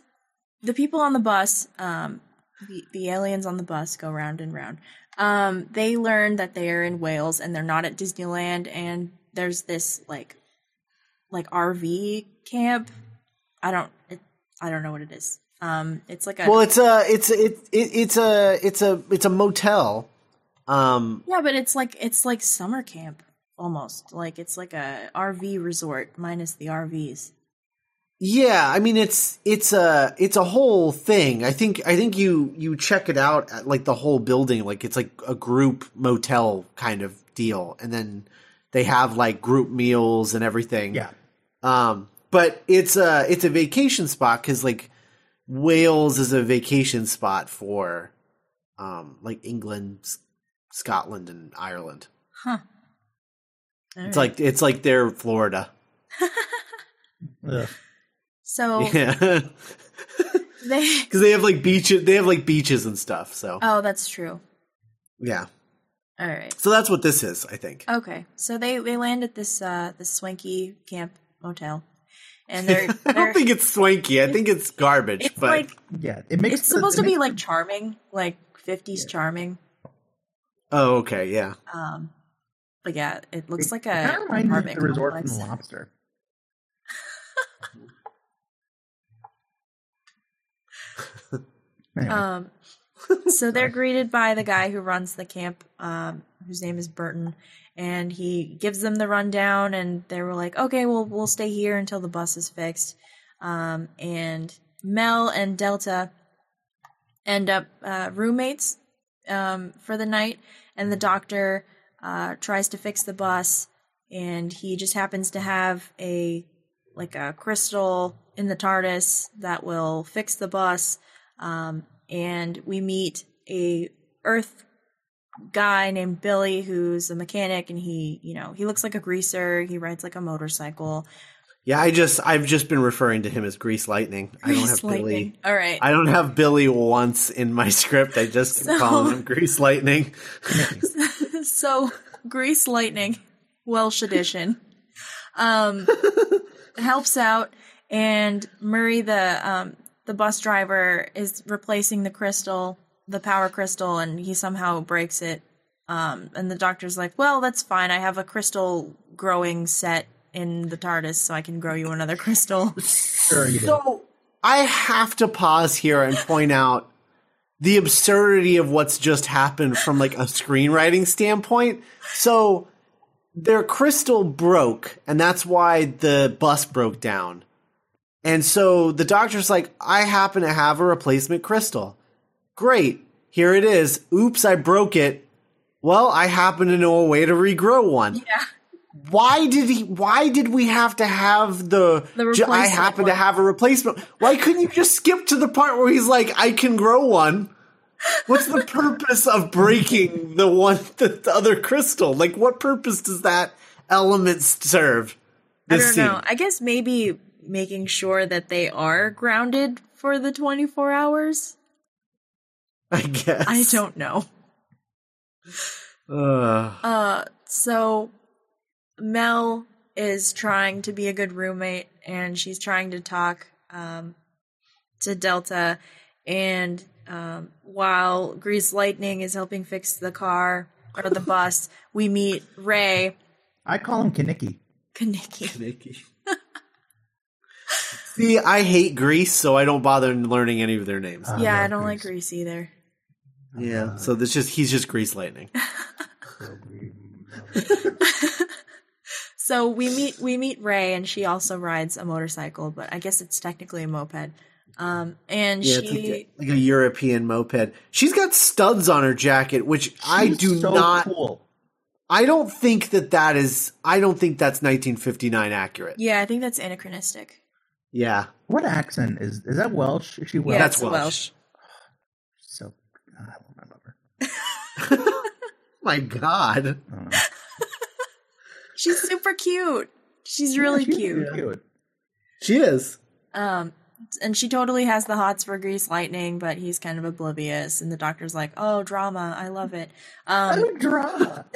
the people on the bus, um, the the aliens on the bus go round and round. Um, they learn that they are in Wales and they're not at Disneyland, and there's this like like RV camp. I don't it, I don't know what it is. Um, it's like a well it's a it's it, it it's a it's a it's a motel um Yeah, but it's like it's like summer camp almost. Like it's like a RV resort minus the RVs. Yeah, I mean it's it's a it's a whole thing. I think I think you you check it out at like the whole building, like it's like a group motel kind of deal, and then they have like group meals and everything. Yeah. Um, but it's a it's a vacation spot because like Wales is a vacation spot for um like England, S- Scotland, and Ireland. It's like it's like their Florida. Ugh. So Yeah, they because they have like beaches. They have like beaches and stuff. So Oh, that's true. yeah. All right. So that's what this is, I think. Okay. So they they land at this uh this swanky camp motel. And they're, I they're don't think it's swanky. I think it's garbage. it's but like Yeah, it makes it's supposed it to be like charming, like 50s charming. oh, okay, yeah. Um but yeah, it looks like a kinda reminds me of the resort complex. from the Lobster. Anyway, Um, so they're greeted by the guy who runs the camp, um, whose name is Burton, and he gives them the rundown. And they were like, "Okay, well, we'll stay here until the bus is fixed." Um, and Mel and Delta end up uh, roommates um, for the night, and the doctor uh, tries to fix the bus, and he just happens to have a like a crystal in the TARDIS that will fix the bus. Um, and we meet a Earth guy named Billy who's a mechanic, and he, you know, he looks like a greaser. He rides like a motorcycle. Yeah, I just I've just been referring to him as Grease Lightning. I don't have lightning. Billy. All right. I don't have Billy once in my script. I just So- call him Grease Lightning. so Grease Lightning, Welsh edition, um, helps out, and Murray, the um, the bus driver, is replacing the crystal, the power crystal, and he somehow breaks it. Um, and the doctor's like, "Well, that's fine. I have a crystal growing set in the TARDIS, so I can grow you another crystal." sure you do. So I have to pause here and point out the absurdity of what's just happened from like a screenwriting standpoint. So their crystal broke, and that's why the bus broke down. And so the doctor's like, I happen to have a replacement crystal. Great. Here it is. Oops, I broke it. Well, I happen to know a way to regrow one. Yeah. Why did he why did we have to have the, The I happen to have a replacement? Why couldn't you just skip to the part where he's like, I can grow one? What's the purpose of breaking the one the, the other crystal? Like what purpose does that element serve? I don't scene? know. I guess maybe making sure that they are grounded for the 24 hours. I guess. I don't know. Uh, Uh, so Mel is trying to be a good roommate and she's trying to talk um, to Delta. And um, while Grease Lightning is helping fix the car or the bus, we meet Ray I call him Kenickie. Kenickie. Nikki. See, I hate Grease, so I don't bother learning any of their names. I Yeah, I don't like Grease. Grease either. yeah, so this just he's just Grease Lightning. So we meet we meet Ray, and she also rides a motorcycle, but I guess it's technically a moped. Um, and Yeah, it's she like a, like a European moped. She's got studs on her jacket, which I do so not. Cool. I don't think that that is. I don't think that's 1959 accurate. yeah, I think that's anachronistic. Yeah, What accent is is that Welsh? Is she Welsh? Yeah, that's Welsh. Welsh. so. I love her. My God, I don't know. She's super cute. She's really She's cute. cute. she is. Um, and she totally has the hots for Grease Lightning, but he's kind of oblivious. And the doctor's like, "Oh, drama, I love it." Um, Oh, drama.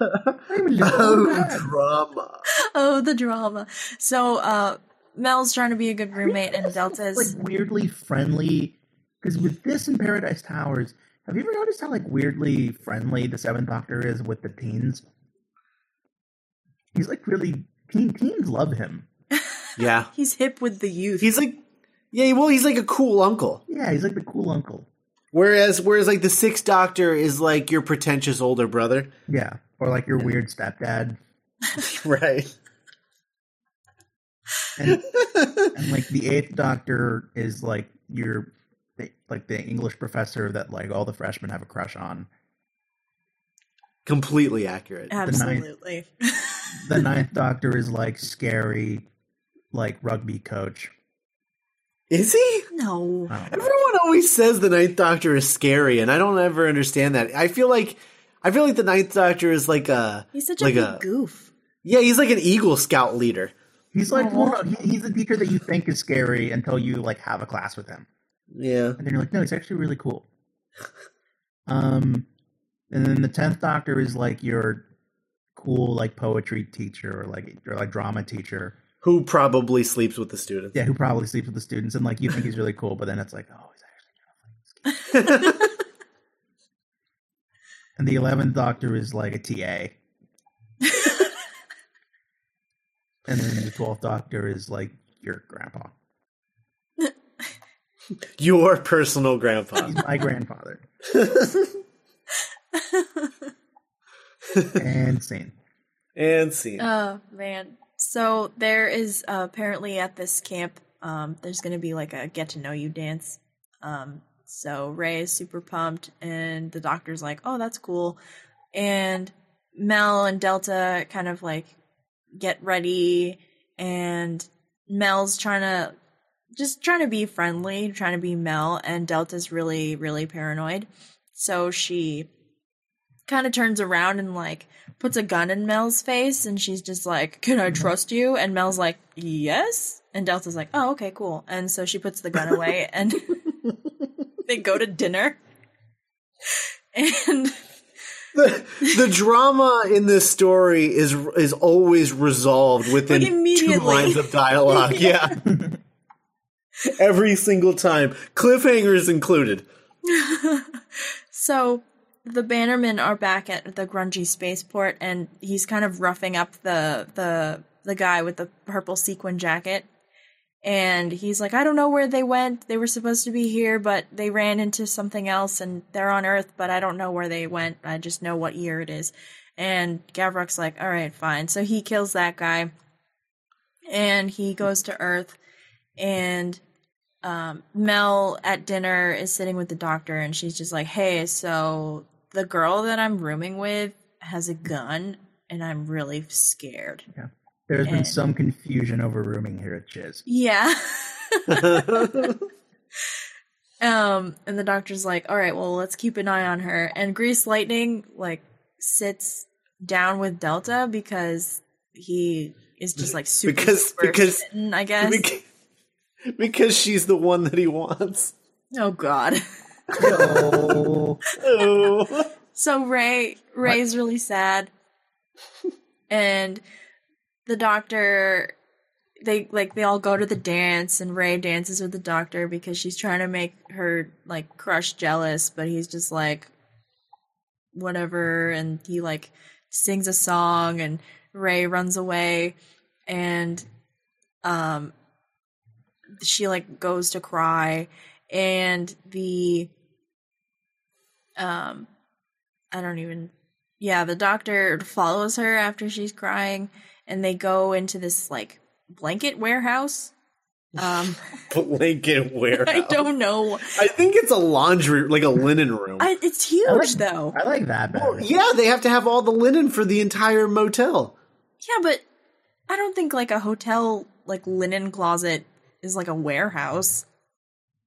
Oh, drama. oh, the drama. So, uh, Mel's trying to be a good roommate, and Delta's like weirdly friendly. Because with this in Paradise Towers, have you ever noticed how like weirdly friendly the Seventh Doctor is with the teens? He's like really teen teens love him. Yeah, he's hip with the youth. he's like, yeah, well, he's like a cool uncle. Yeah, he's like the cool uncle. Whereas, whereas like the Sixth Doctor is like your pretentious older brother. Yeah, or like your weird stepdad, Right. And, and like the Eighth Doctor is like your like the English professor that like all the freshmen have a crush on. Completely accurate. Absolutely. The Ninth Doctor is like scary, like rugby coach. Is he? no. I don't know. Everyone always says the Ninth Doctor is scary, and I don't ever understand that. I feel like I feel like the Ninth Doctor is like a He's such like a a goof. yeah, he's like an Eagle Scout leader. He's like, well, no, he, he's the teacher that you think is scary until you like have a class with him, Yeah, and then you're like, no, he's actually really cool. Um, and then the tenth Doctor is like your cool like poetry teacher or like or like drama teacher. who probably sleeps with the students. Yeah, who probably sleeps with the students, and like you think he's really cool, but then it's like, oh, he's actually kind of like. And the eleventh Doctor is like a TA, and then the twelfth Doctor is like your grandpa. Your personal grandpa. He's my grandfather. and scene. and scene. Oh man. So there is uh, apparently at this camp, um, there's going to be like a get to know you dance. Um, so Ray is super pumped, and the doctor's like, "Oh, that's cool," and Mel and Delta kind of like get ready, and Mel's trying to just trying to be friendly, trying to be Mel, and Delta's really really paranoid. So she kind of turns around and like puts a gun in Mel's face and she's just like, "Can I mm-hmm. trust you?" And Mel's like, "Yes." And Delta's like, "Oh, okay, cool." And so she puts the gun away and they go to dinner. And the, the drama in this story is is always resolved within Like, two lines of dialogue. yeah. Every single time, cliffhangers included. so the Bannermen are back at the grungy spaceport and he's kind of roughing up the the the guy with the purple sequin jacket. And he's like, I don't know where they went. They were supposed to be here, but they ran into something else and they're on Earth, but I don't know where they went. I just know what year it is. And Gavrok's like, all right, fine. So he kills that guy and he goes to Earth and um, Mel at dinner is sitting with the doctor and she's just like, hey, so the girl that I'm rooming with has a gun and I'm really scared. Yeah. There's been some confusion over rooming here at Chiz. Yeah. um, and the doctor's like, all right, well, let's keep an eye on her. And Grease Lightning, like, sits down with Delta because he is just like super, Because- super because- smitten, I guess. Bec- because she's the one that he wants. oh, God. Oh, Oh. So Ray Ray's really sad. and the doctor they like they all go to the dance and Ray dances with the doctor because she's trying to make her like crush jealous, but he's just like whatever and he like sings a song and Ray runs away and um she like goes to cry and the um I don't even yeah, the doctor follows her after she's crying and they go into this like blanket warehouse. Um Blanket warehouse. I don't know. I think it's a laundry, like a linen room. I, it's I huge like- though. I like that better. Well, yeah, they have to have all the linen for the entire motel. Yeah, but I don't think like a hotel like linen closet is like a warehouse.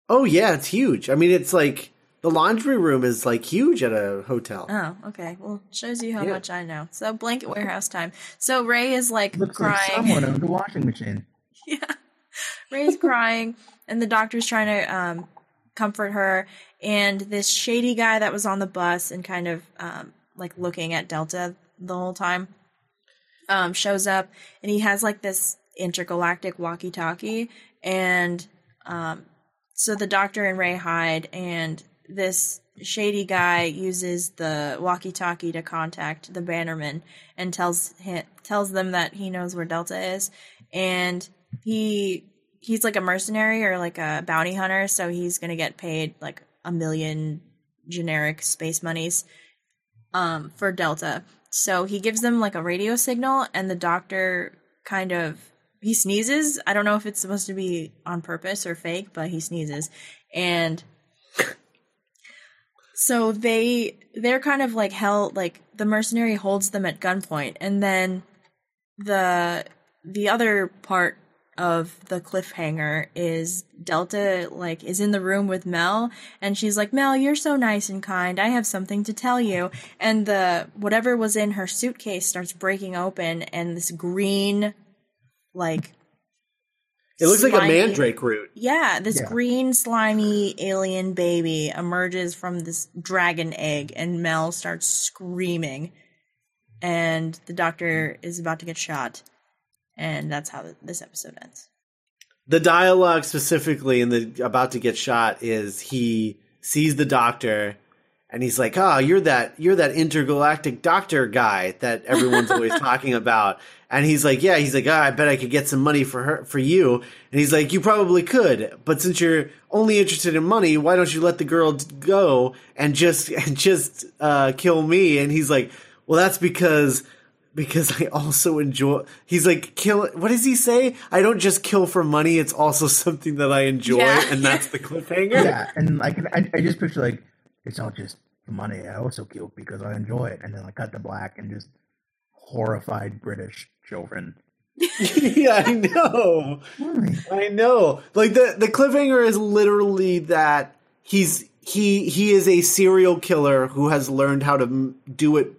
Oh yeah, it's huge. I mean, it's like the laundry room is like huge at a hotel. Oh, okay. Well, shows you how Yeah. much I know. So blanket warehouse time. So Ray is like Looks like crying. someone owned a washing machine. yeah. Ray's crying, and the doctor's trying to um, comfort her. And this shady guy that was on the bus and kind of um, like looking at Delta the whole time um, shows up, and he has like this intergalactic walkie-talkie, and um, so the doctor and Ray hide, and this shady guy uses the walkie-talkie to contact the Bannerman and tells him, tells them that he knows where Delta is, and he he's like a mercenary or like a bounty hunter, so he's gonna get paid like a million generic space monies um for Delta. So he gives them like a radio signal and the doctor kind of he sneezes. I don't know if it's supposed to be on purpose or fake, but he sneezes. And so they they're kind of like held like the mercenary holds them at gunpoint. And then the the other part of the cliffhanger is Delta like is in the room with Mel. And she's like Mel you're so nice and kind. I have something to tell you. And the whatever was in her suitcase starts breaking open and this green like It looks like a mandrake root. yeah, this Yeah. green slimy alien baby emerges from this dragon egg and Mel starts screaming and the doctor is about to get shot and that's how this episode ends. The dialogue specifically in the about to get shot is he sees the doctor and he's like, "Oh, you're that you're that intergalactic doctor guy that everyone's always talking about." And he's like, "Yeah." He's like, "Oh, I bet I could get some money for her for you." And he's like, "You probably could, but since you're only interested in money, why don't you let the girl go and just and just uh, kill me?" And he's like, "Well, that's because." Because I also enjoy. He's like, kill. What does he say? I don't just kill for money. It's also something that I enjoy, Yeah. and that's the cliffhanger. Yeah, and like I, I just picture like it's not just money. I also kill because I enjoy it, and then I cut to black and just horrified British children. yeah, I know. I know. Like the the cliffhanger is literally that he's he he is a serial killer who has learned how to m- do it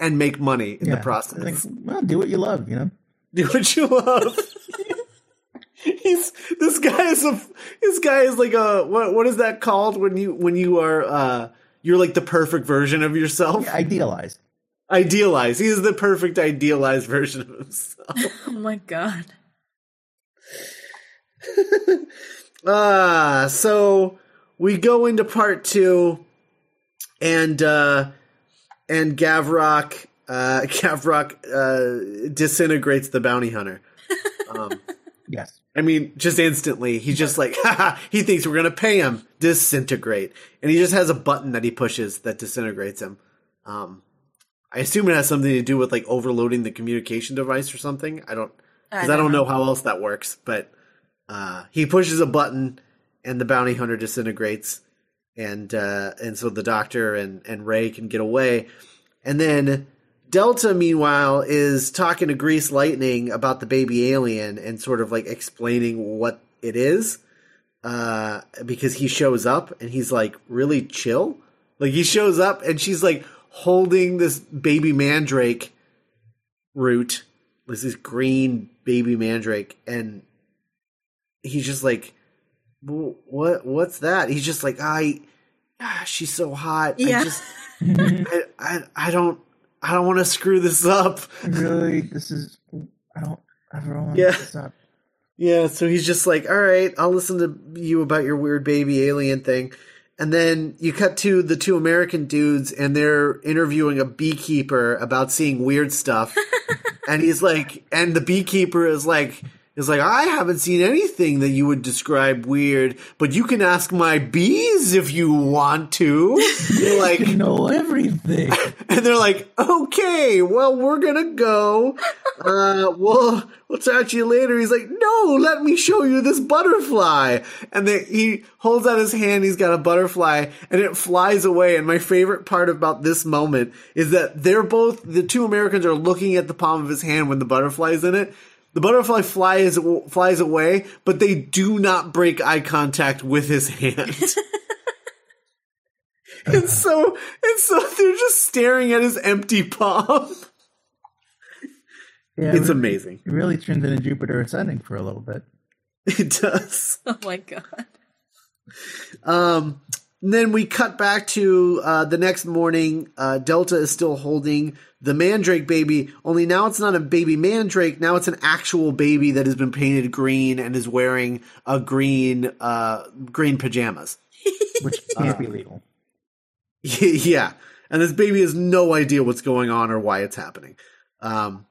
and make money in the process. Like, well, do what you love, you know. do what you love. He's this guy is a this guy is like a what what is that called when you when you are uh you're like the perfect version of yourself. Yeah, idealized. Idealized. He is the perfect idealized version of himself. Oh my god. Ah, so we go into part two, and uh, and Gavrok uh, Gavrok uh, disintegrates the bounty hunter. Um, Yes. I mean, just instantly, he's just like, Haha, he thinks we're gonna pay him disintegrate, and he just has a button that he pushes that disintegrates him. Um, I assume it has something to do with like overloading the communication device or something. I don't, because I, don't know how else that works. But uh, he pushes a button, and the bounty hunter disintegrates, and uh, and so the doctor and and Ray can get away, and then Delta, meanwhile, is talking to Grease Lightning about the baby alien and sort of like explaining what it is. Uh, because he shows up and he's like really chill. Like he shows up and she's like holding this baby mandrake root, this is green baby mandrake, and he's just like, "What? What's that?" He's just like, "I, ah, she's so hot. Yeah. I just, I, I, I don't, I don't want to screw this up." really, this is. I don't. I don't want Yeah. to this up. Yeah, so he's just like, all right, I'll listen to you about your weird baby alien thing. And then you cut to the two American dudes and they're interviewing a beekeeper about seeing weird stuff. and he's like, and the beekeeper is like, is like, I haven't seen anything that you would describe weird, but you can ask my bees if you want to. You're like, You know everything. and they're like, "Okay, well, we're gonna go. Uh, we'll we'll talk to you later." He's like, "No, let me show you this butterfly." And they, he holds out his hand. He's got a butterfly, and it flies away. And my favorite part about this moment is that they're both the two Americans are looking at the palm of his hand when the butterfly's in it. The butterfly flies flies away, but they do not break eye contact with his hand. and so and so they're just staring at his empty palm. Yeah, It's it amazing. It really turns into Jupiter ascending for a little bit. It does. Oh my god. Um, then we cut back to uh, the next morning. Uh, Delta is still holding the Mandrake baby, only now it's not a baby Mandrake. Now it's an actual baby that has been painted green and is wearing a green uh, green pajamas. which can't be legal. yeah, and this baby has no idea what's going on or why it's happening. Um,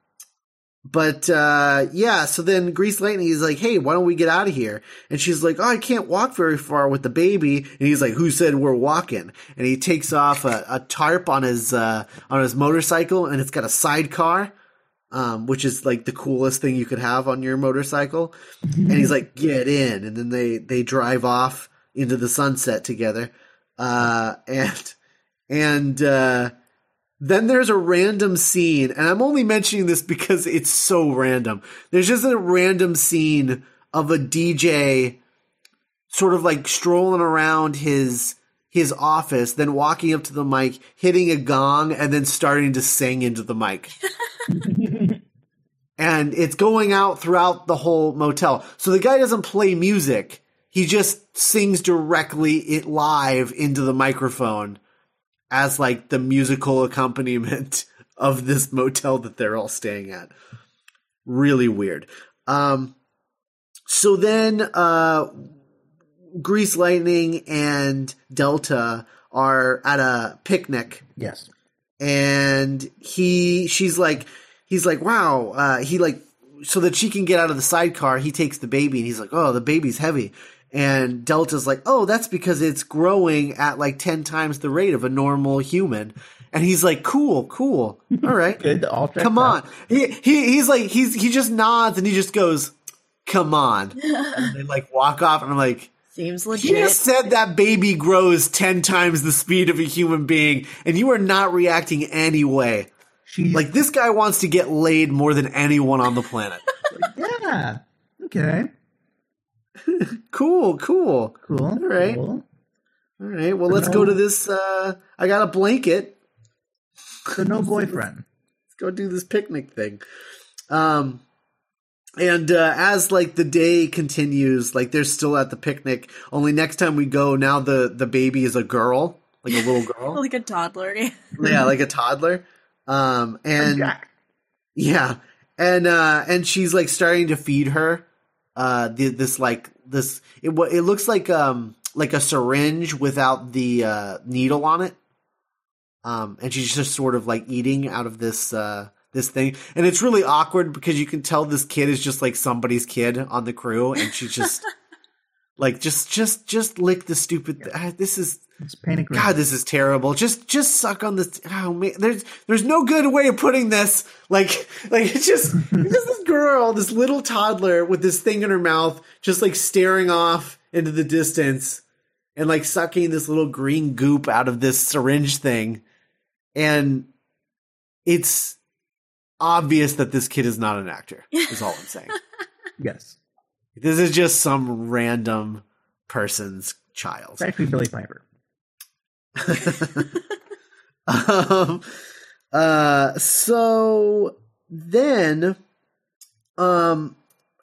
but uh, yeah, so then Grease Lightning is like, "Hey, why don't we get out of here?" And she's like, "Oh, I can't walk very far with the baby." And he's like, "Who said we're walking?" And he takes off a, a tarp on his uh, on his motorcycle, and it's got a sidecar, um, which is like the coolest thing you could have on your motorcycle. and he's like, "Get in!" And then they they drive off into the sunset together, uh, and and uh, then there's a random scene, and I'm only mentioning this because it's so random. There's just a random scene of a DJ sort of like strolling around his his office, then walking up to the mic, hitting a gong, and then starting to sing into the mic. and it's going out throughout the whole motel. So the guy doesn't play music. He just sings directly it live into the microphone as like the musical accompaniment of this motel that they're all staying at. Really weird. Um so then uh Grease Lightning and Delta are at a picnic Yes. and he she's like he's like wow uh he like so that she can get out of the sidecar he takes the baby and he's like oh the baby's heavy and delta's like oh that's because it's growing at like 10 times the rate of a normal human and he's like cool cool all right Good. All come out. on he, he he's like he's he just nods and he just goes come on and they like walk off and i'm like Seems he legit. just said that baby grows 10 times the speed of a human being, and you are not reacting any way. She's Like, this guy wants to get laid more than anyone on the planet. yeah. Okay. cool, cool. Cool. All right. Cool. All right, well, let's go to this. Uh, I got a blanket. So no boyfriend. Let's go do this picnic thing. Um, and uh, as like the day continues, like they're still at the picnic. Only next time we go, now the the baby is a girl, like a little girl. like a toddler. yeah, like a toddler. Um, and yeah, and uh, and she's like starting to feed her. Uh, the, this like this it it looks like um like a syringe without the uh, needle on it. Um, and she's just sort of like eating out of this uh this thing, and it's really awkward because you can tell this kid is just like somebody's kid on the crew, and she just like just just just lick the stupid. Th- ah, this is It's green. God, this is terrible. Just just suck on this. Oh man, there's there's no good way of putting this. Like like it's just it's just this girl, this little toddler with this thing in her mouth, just like staring off into the distance, and like sucking this little green goop out of this syringe thing, and it's obvious that this kid is not an actor. Is all I'm saying. yes. This is just some random person's child. It's actually Billy Piper. um, uh, so then, um,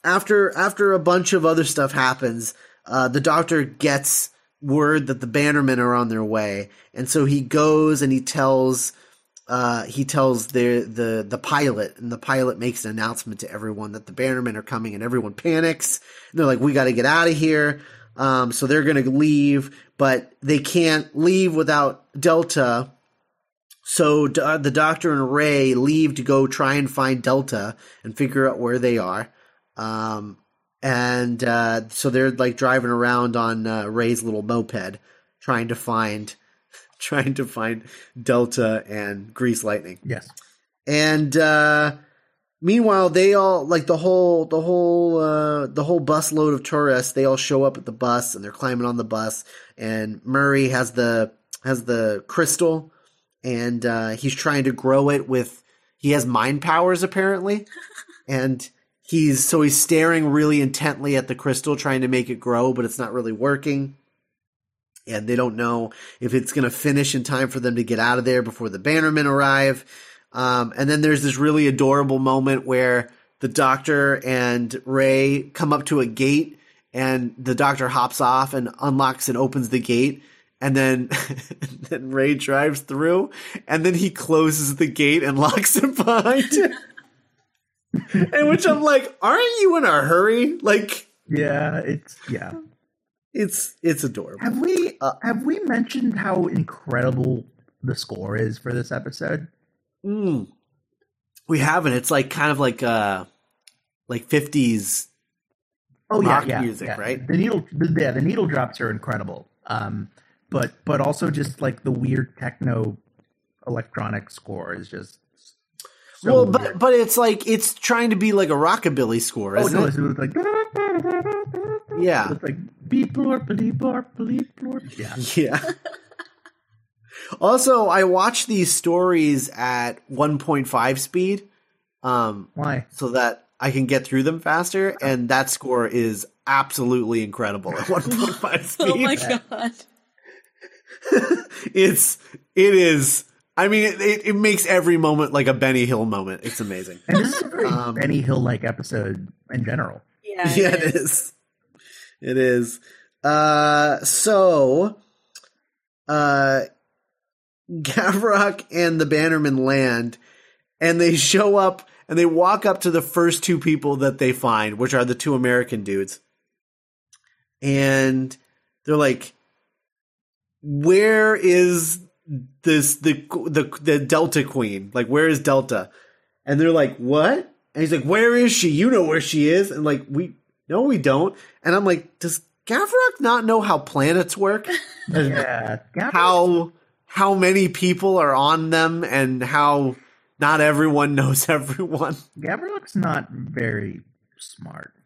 after after a bunch of other stuff happens, uh, the doctor gets word that the Bannermen are on their way, and so he goes and he tells. Uh, he tells the, the the pilot, and the pilot makes an announcement to everyone that the Bannermen are coming, and everyone panics. And they're like, "We got to get out of here." Um, so they're going to leave, but they can't leave without Delta. So uh, the Doctor and Ray leave to go try and find Delta and figure out where they are. Um, and uh, so they're like driving around on uh, Ray's little moped, trying to find, trying to find Delta and Grease Lightning. Yes. And uh, meanwhile, they all like the whole the whole uh, the whole bus load of tourists. They all show up at the bus and they're climbing on the bus. And Murray has the has the crystal, and uh, he's trying to grow it with. He has mind powers apparently, and he's so he's staring really intently at the crystal, trying to make it grow, but it's not really working. And they don't know if it's going to finish in time for them to get out of there before the Bannermen arrive. Um, and then there's this really adorable moment where the doctor and Ray come up to a gate and the doctor hops off and unlocks and opens the gate. And then, then Ray drives through and then he closes the gate and locks it behind and which I'm like, aren't you in a hurry? Like, Yeah, it's yeah. It's, it's adorable. Have we Uh, have we mentioned how incredible the score is for this episode? Mm. We haven't. It's like kind of like, uh, like 50s Oh Rock yeah, yeah, music, yeah. right? The needle, the, yeah, the needle drops are incredible. Um, but but also just like the weird techno electronic score is just so well, weird. but but it's like it's trying to be like a rockabilly score, oh isn't no, it? it was like Yeah, it's like beep blorp beep blorp beep blorp. Yeah, yeah. also, I watch these stories at 1.5 speed, um, why? so that I can get through them faster, and that score is absolutely incredible at 1.5 speed. Oh my god. it's it is. I mean, it, it, it makes every moment like a Benny Hill moment. It's amazing. And this is a very Um, Benny Hill like episode in general. Yeah. yeah, it is. It is. Uh, so, uh, Gavrok and the Bannerman land, and they show up and they walk up to the first two people that they find, which are the two American dudes, and they're like, "Where is this the the the Delta Queen? Like, where is Delta?" And they're like, "What?" And he's like, "Where is she? You know where she is." And like, we no, we don't. And I'm like, does Gavrok not know how planets work? Yeah, how how many people are on them, and how not everyone knows everyone. Gabriel's not very smart.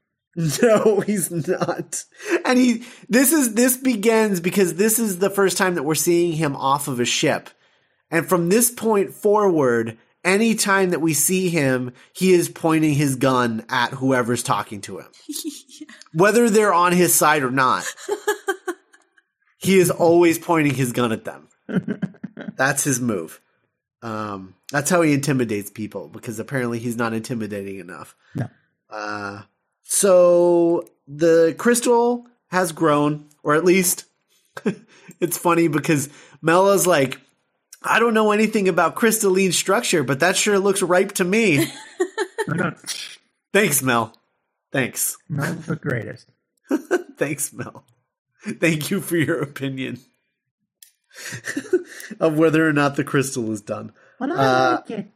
No, he's not. And he this is this begins because this is the first time that we're seeing him off of a ship. And from this point forward, any time that we see him, he is pointing his gun at whoever's talking to him. Whether they're on his side or not. he is always pointing his gun at them. That's his move. Um, that's how he intimidates people because apparently he's not intimidating enough. No. Uh, so the crystal has grown, or at least it's funny because Mella's like, I don't know anything about crystalline structure, but that sure looks ripe to me. Thanks, Mel. Thanks. not the greatest. Thanks, Mel. Thank you for your opinion of whether or not the crystal is done. Well, I Uh, like it.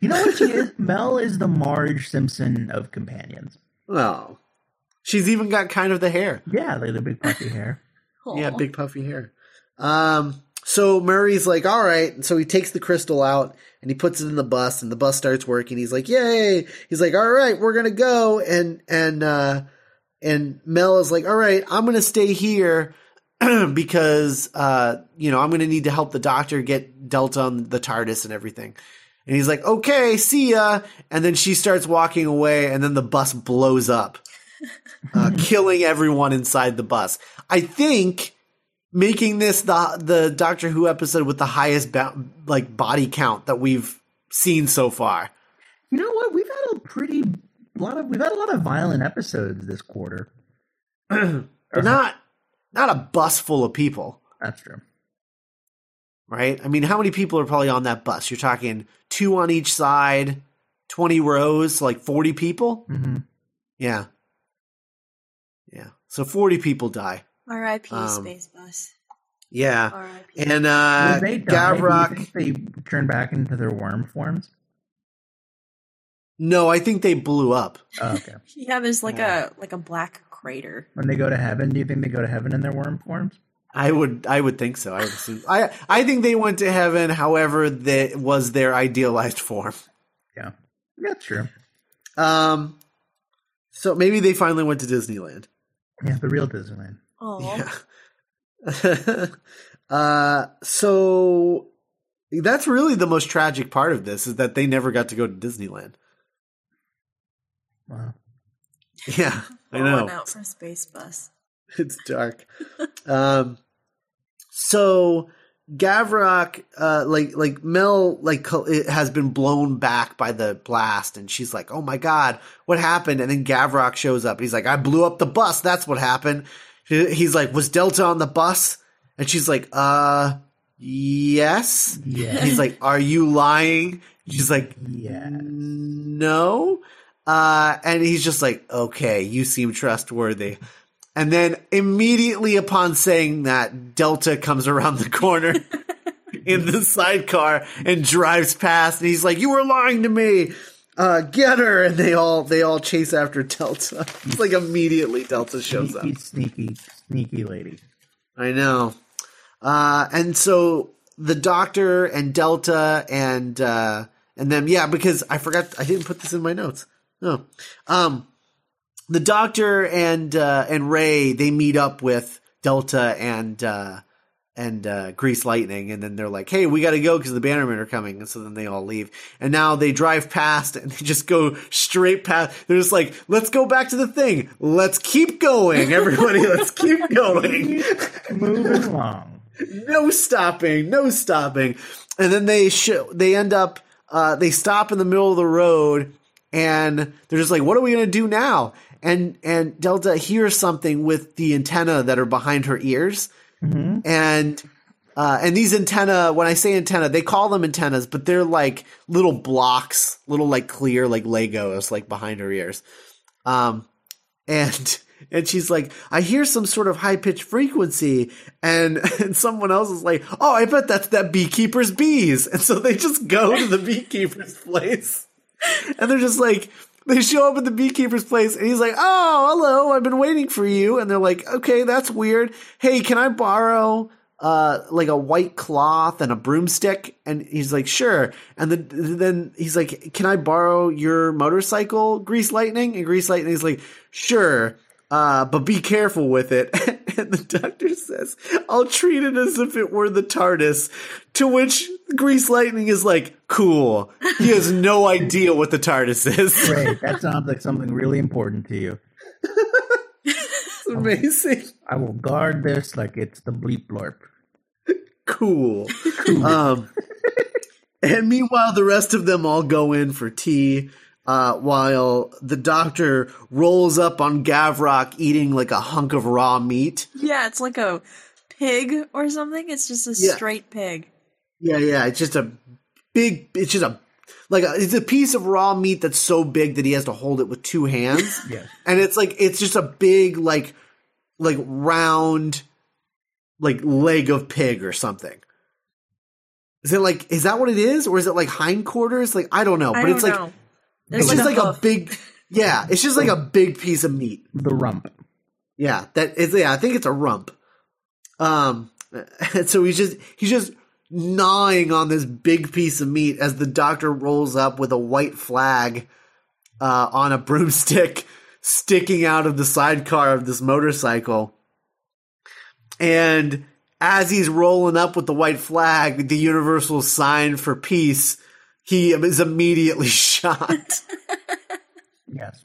You know what she is? Mel is the Marge Simpson of companions. Oh, she's even got kind of the hair. Yeah, like the big puffy hair. Yeah, big puffy hair. Um, so Murray's like, all right. So he takes the crystal out and he puts it in the bus and the bus starts working. He's like, yay. He's like, all right, we're going to go. And, and, uh, and Mel is like, all right, I'm going to stay here because, uh, you know, I'm going to need to help the doctor get Delta on the TARDIS and everything. And he's like, okay, see ya. And then she starts walking away and then the bus blows up, uh, killing everyone inside the bus. I think making this the the Doctor Who episode with the highest ba- like body count that we've seen so far. You know what? We've had a pretty lot of we've had a lot of violent episodes this quarter. Not not a bus full of people, That's true. right? I mean, how many people are probably on that bus? You're talking two on each side, 20 rows, like 40 people? hmm Yeah. Yeah. So 40 people die. R.I.P. Um, Space Bus. Yeah. R.I.P. And uh they die, do you Gavrok think they turn back into their worm forms. No, I think they blew up. Oh, okay. Yeah, there's like Yeah. a like a black crater. When they go to heaven, do you think they go to heaven in their worm forms? I would I would think so. I would assume. I I think they went to heaven however that was their idealized form. Yeah, that's true. Um so maybe they finally went to Disneyland. Yeah, the real Disneyland. Oh, Yeah. uh so that's really the most tragic part of this is that they never got to go to Disneyland. Wow. Yeah, I know. out from Space Bus. it's dark. um, so Gavrock, uh, like like Mel, like it has been blown back by the blast, and she's like, "Oh my god, what happened?" And then Gavrock shows up. He's like, "I blew up the bus. That's what happened." He- He's like, "Was Delta on the bus?" And she's like, "Uh, yes." Yeah. He's like, "Are you lying?" She's like, Yeah. no. Uh, and he's just like, okay, you seem trustworthy. And then immediately upon saying that, Delta comes around the corner in the sidecar and drives past. And he's like, you were lying to me. Uh, get her. And they all, they all chase after Delta. It's like immediately Delta shows up. Sneaky, sneaky, sneaky lady. I know. Uh, and so the doctor and Delta and uh, and then yeah, because I forgot I didn't put this in my notes. No. Um the doctor and uh, and Ray they meet up with Delta and uh, and uh, Grease Lightning, and then they're like, "Hey, we got to go because the Bannermen are coming." And so then they all leave, and now they drive past and they just go straight past. They're just like, "Let's go back to the thing. Let's keep going, everybody. let's keep going." Moving along. no stopping, no stopping. And then they show they end up uh, they stop in the middle of the road and they're just like, "What are we gonna do now?" And and Delta hears something with the antenna that are behind her ears, and uh, and these antenna. When I say antenna, they call them antennas, but they're like little blocks, little like clear like Legos, like behind her ears. Um, and and she's like, I hear some sort of high pitched frequency, and and someone else is like, Oh, I bet that's that beekeeper's bees, and so they just go to the beekeeper's place, and they're just like. They show up at the beekeeper's place, and he's like, "Oh, hello! I've been waiting for you." And they're like, "Okay, that's weird. Hey, can I borrow uh, like a white cloth and a broomstick?" And he's like, "Sure." And then then he's like, "Can I borrow your motorcycle, Grease Lightning?" And Grease Lightning is like, "Sure." Uh, but be careful with it. and the doctor says, I'll treat it as if it were the TARDIS. To which Grease Lightning is like, cool. He has no idea what the TARDIS is. Great. That sounds like something really important to you. It's amazing. I will guard this like it's the bleep blorp. Cool. um, and meanwhile, the rest of them all go in for tea. Uh, while the doctor rolls up on Gavrock eating like a hunk of raw meat. Yeah, it's like a pig or something. It's just a Yeah. straight pig. Yeah, yeah. It's just a big. It's just a like a, it's a piece of raw meat that's so big that he has to hold it with two hands. Yes. and it's like it's just a big like like round like leg of pig or something. Is it like is that what it is, or is it like hindquarters? Like I don't know, I but don't it's like know. There's it's just like a big yeah, it's just like a big piece of meat. The rump. Yeah, that is. Yeah, I think it's a rump. Um, and so he's just he's just gnawing on this big piece of meat as the doctor rolls up with a white flag uh, on a broomstick sticking out of the sidecar of this motorcycle. And as he's rolling up with the white flag, the universal sign for peace, he is immediately shot. Yes.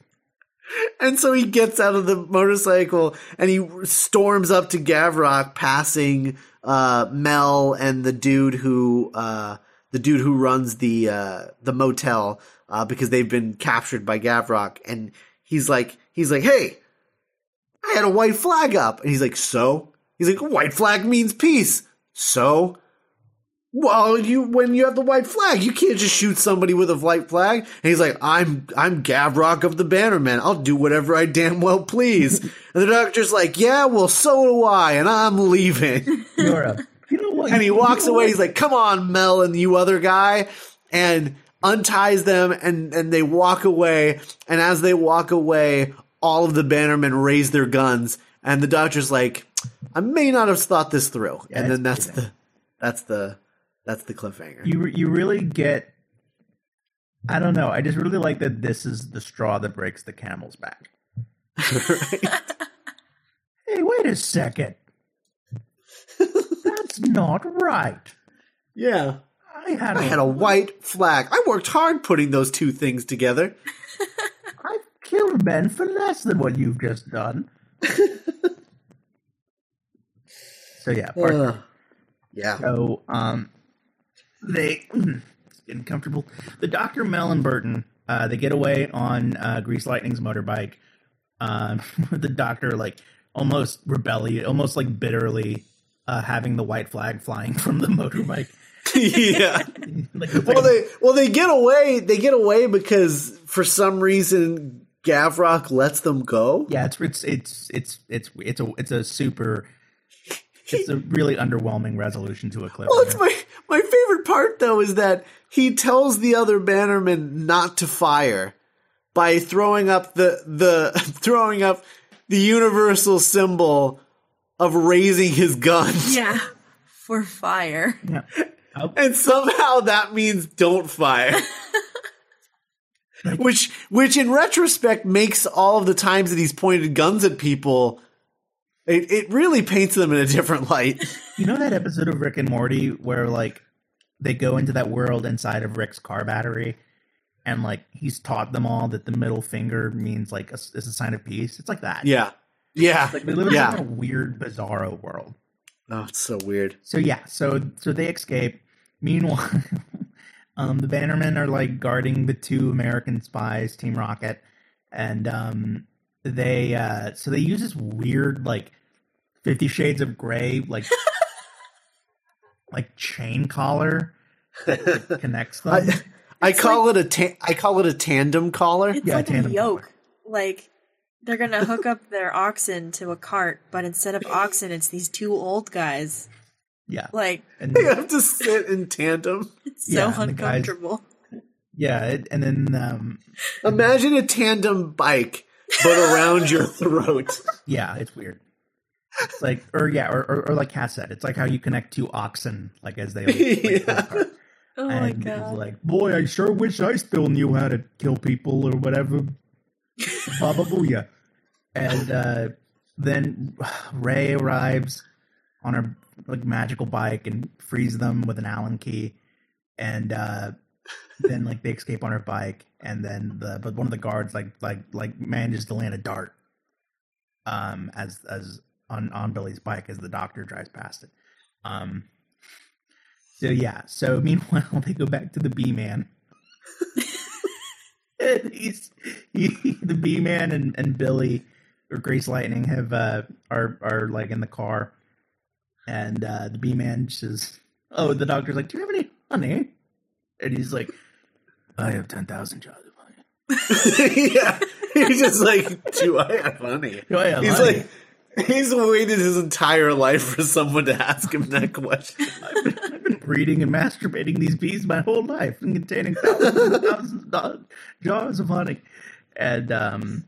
And so he gets out of the motorcycle and he storms up to Gavrock, passing uh, Mel and the dude who uh, the dude who runs the uh, the motel uh, because they've been captured by Gavrock. And he's like, he's like, hey, I had a white flag up, and he's like, so he's like, white flag means peace. So well, you when you have the white flag, you can't just shoot somebody with a white flag. And he's like, I'm I'm Gavrok of the Bannerman. I'll do whatever I damn well please. and the doctor's like, Yeah, well, so do I, and I'm leaving. You know what? and he you walks know away. what? He's like, Come on, Mel and you other guy, and unties them, and and they walk away. And as they walk away, all of the Bannermen raise their guns, and the doctor's like, I may not have thought this through. Yeah, and then that's the that's the that's the cliffhanger. you you really get I don't know. I just really like that this is the straw that breaks the camel's back. Hey, wait a second. That's not right. Yeah. I had a, I had a white flag. I worked hard putting those two things together. I've killed men for less than what you've just done. so yeah, part Ugh. yeah. So, um, they it's getting comfortable. The Doctor Mel and Burton, uh, they get away on uh, Grease Lightning's motorbike. Um, the Doctor like almost rebellion, almost like bitterly uh, having the white flag flying from the motorbike. yeah. like, Well they well they get away they get away because for some reason Gavrock lets them go. yeah, it's it's it's it's it's it's a it's a super. It's a really underwhelming resolution to a clip. Well, it's my my favorite part though is that he tells the other bannermen not to fire by throwing up the the throwing up the universal symbol of raising his gun. Yeah. For fire. yeah. Oh, and somehow that means don't fire. which which in retrospect makes all of the times that he's pointed guns at people it, it really paints them in a different light. You know that episode of Rick and Morty where like they go into that world inside of Rick's car battery and like he's taught them all that the middle finger means like a, is a sign of peace. It's like that. Yeah. Yeah. Like they live in a weird bizarro world. Oh, it's so weird. So yeah, so so they escape. Meanwhile, um, the Bannermen are like guarding the two American spies, Team Rocket, and um, they uh, so they use this weird like Fifty Shades of Grey like like chain collar that connects them. I, I call it a ta- I call it a tandem collar. It's Yeah, like a tandem yoke. Like they're gonna hook up their oxen to a cart, but instead of oxen, it's these two old guys. yeah, Like and They have to sit in tandem. it's so Yeah, and the guys- uncomfortable. yeah, it, and then um, Imagine a tandem bike, but around your throat. yeah, it's weird. It's like, or yeah, or, or, or like Cass said, it's like how you connect two oxen, like as they like, like, Yeah. a cart. Oh my and god. like, boy, I sure wish I still knew how to kill people or whatever. Baba booyah. And uh, then Ray arrives on her like magical bike and frees them with an Allen key, and uh, then like they escape on her bike, and then the but one of the guards like like like manages to land a dart, um, as as on on Billy's bike as the doctor drives past it, um. So yeah. So meanwhile, they go back to the B man. and he's he, the B man and, and Billy or Grace Lightning have uh are are like in the car, and uh the B man says, "Oh, the doctor's like, do you have any honey?" And he's like, "I have ten thousand jars of honey." yeah. He's just like, do I have honey? Do I have He's honey? like, he's waited his entire life for someone to ask him that question. I've been, I've been breeding and masturbating these bees my whole life and containing thousands and thousands of jars of honey. And um,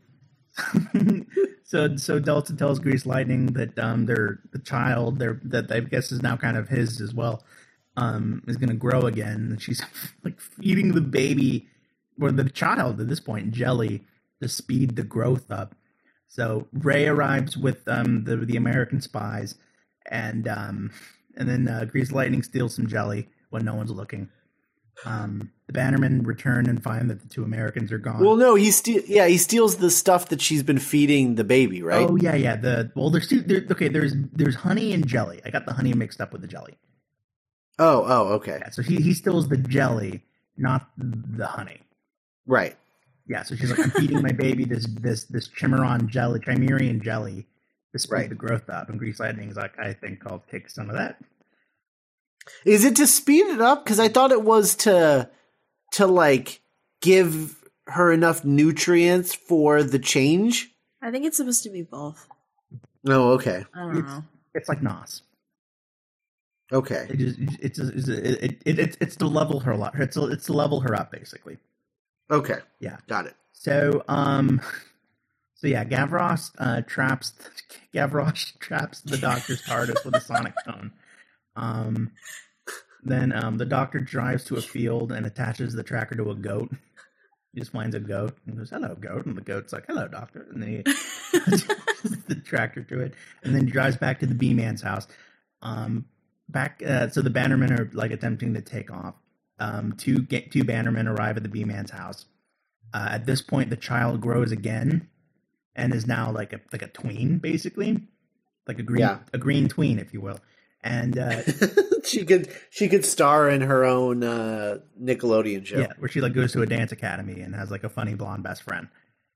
so so Delta tells Grease Lightning that um, their the child, their that I guess is now kind of his as well, um, is going to grow again. And she's like feeding the baby or the child at this point jelly to speed the growth up. So Ray arrives with um, the the American spies, and um, and then uh, Grease Lightning steals some jelly when no one's looking. Um, the Bannermen return and find that the two Americans are gone. Well, no, he steal. Yeah, he steals the stuff that she's been feeding the baby, right? Oh yeah, yeah. The well, there's two. There, okay, there's there's honey and jelly. I got the honey mixed up with the jelly. Oh, oh, okay, Yeah, so he he steals the jelly, not the honey. right. Yeah, so she's like, I'm feeding my baby this this this Chimeron jelly, Chimerian jelly, to speed Right. the growth up. And Grease Lightning's like, I think I'll take some of that. Is it to speed it up? Because I thought it was to to like give her enough nutrients for the change. I think it's supposed to be both. Oh, okay, I don't It's, know. it's like Nos. Okay. It just it's it's it, it, it's it's to level her up. It's it's to level her up basically. Okay. Yeah. Got it. So um, so yeah, Gavrost uh, traps Gavrost traps the Doctor's TARDIS with a sonic cone. Um, then um, the Doctor drives to a field and attaches the tracker to a goat. He just finds a goat and goes, "Hello, goat," and the goat's like, "Hello, Doctor," and then he attaches the tractor to it, and then he drives back to the Bee Man's house. Um, back, uh, so the Bannermen are like attempting to take off. Um, two get two Bannermen arrive at the Bee Man's house. Uh, at this point, the child grows again and is now like a like a tween, basically, like a green Yeah. a green tween, if you will. And uh, she could she could star in her own uh, Nickelodeon show. yeah, where she like goes to a dance academy and has like a funny blonde best friend.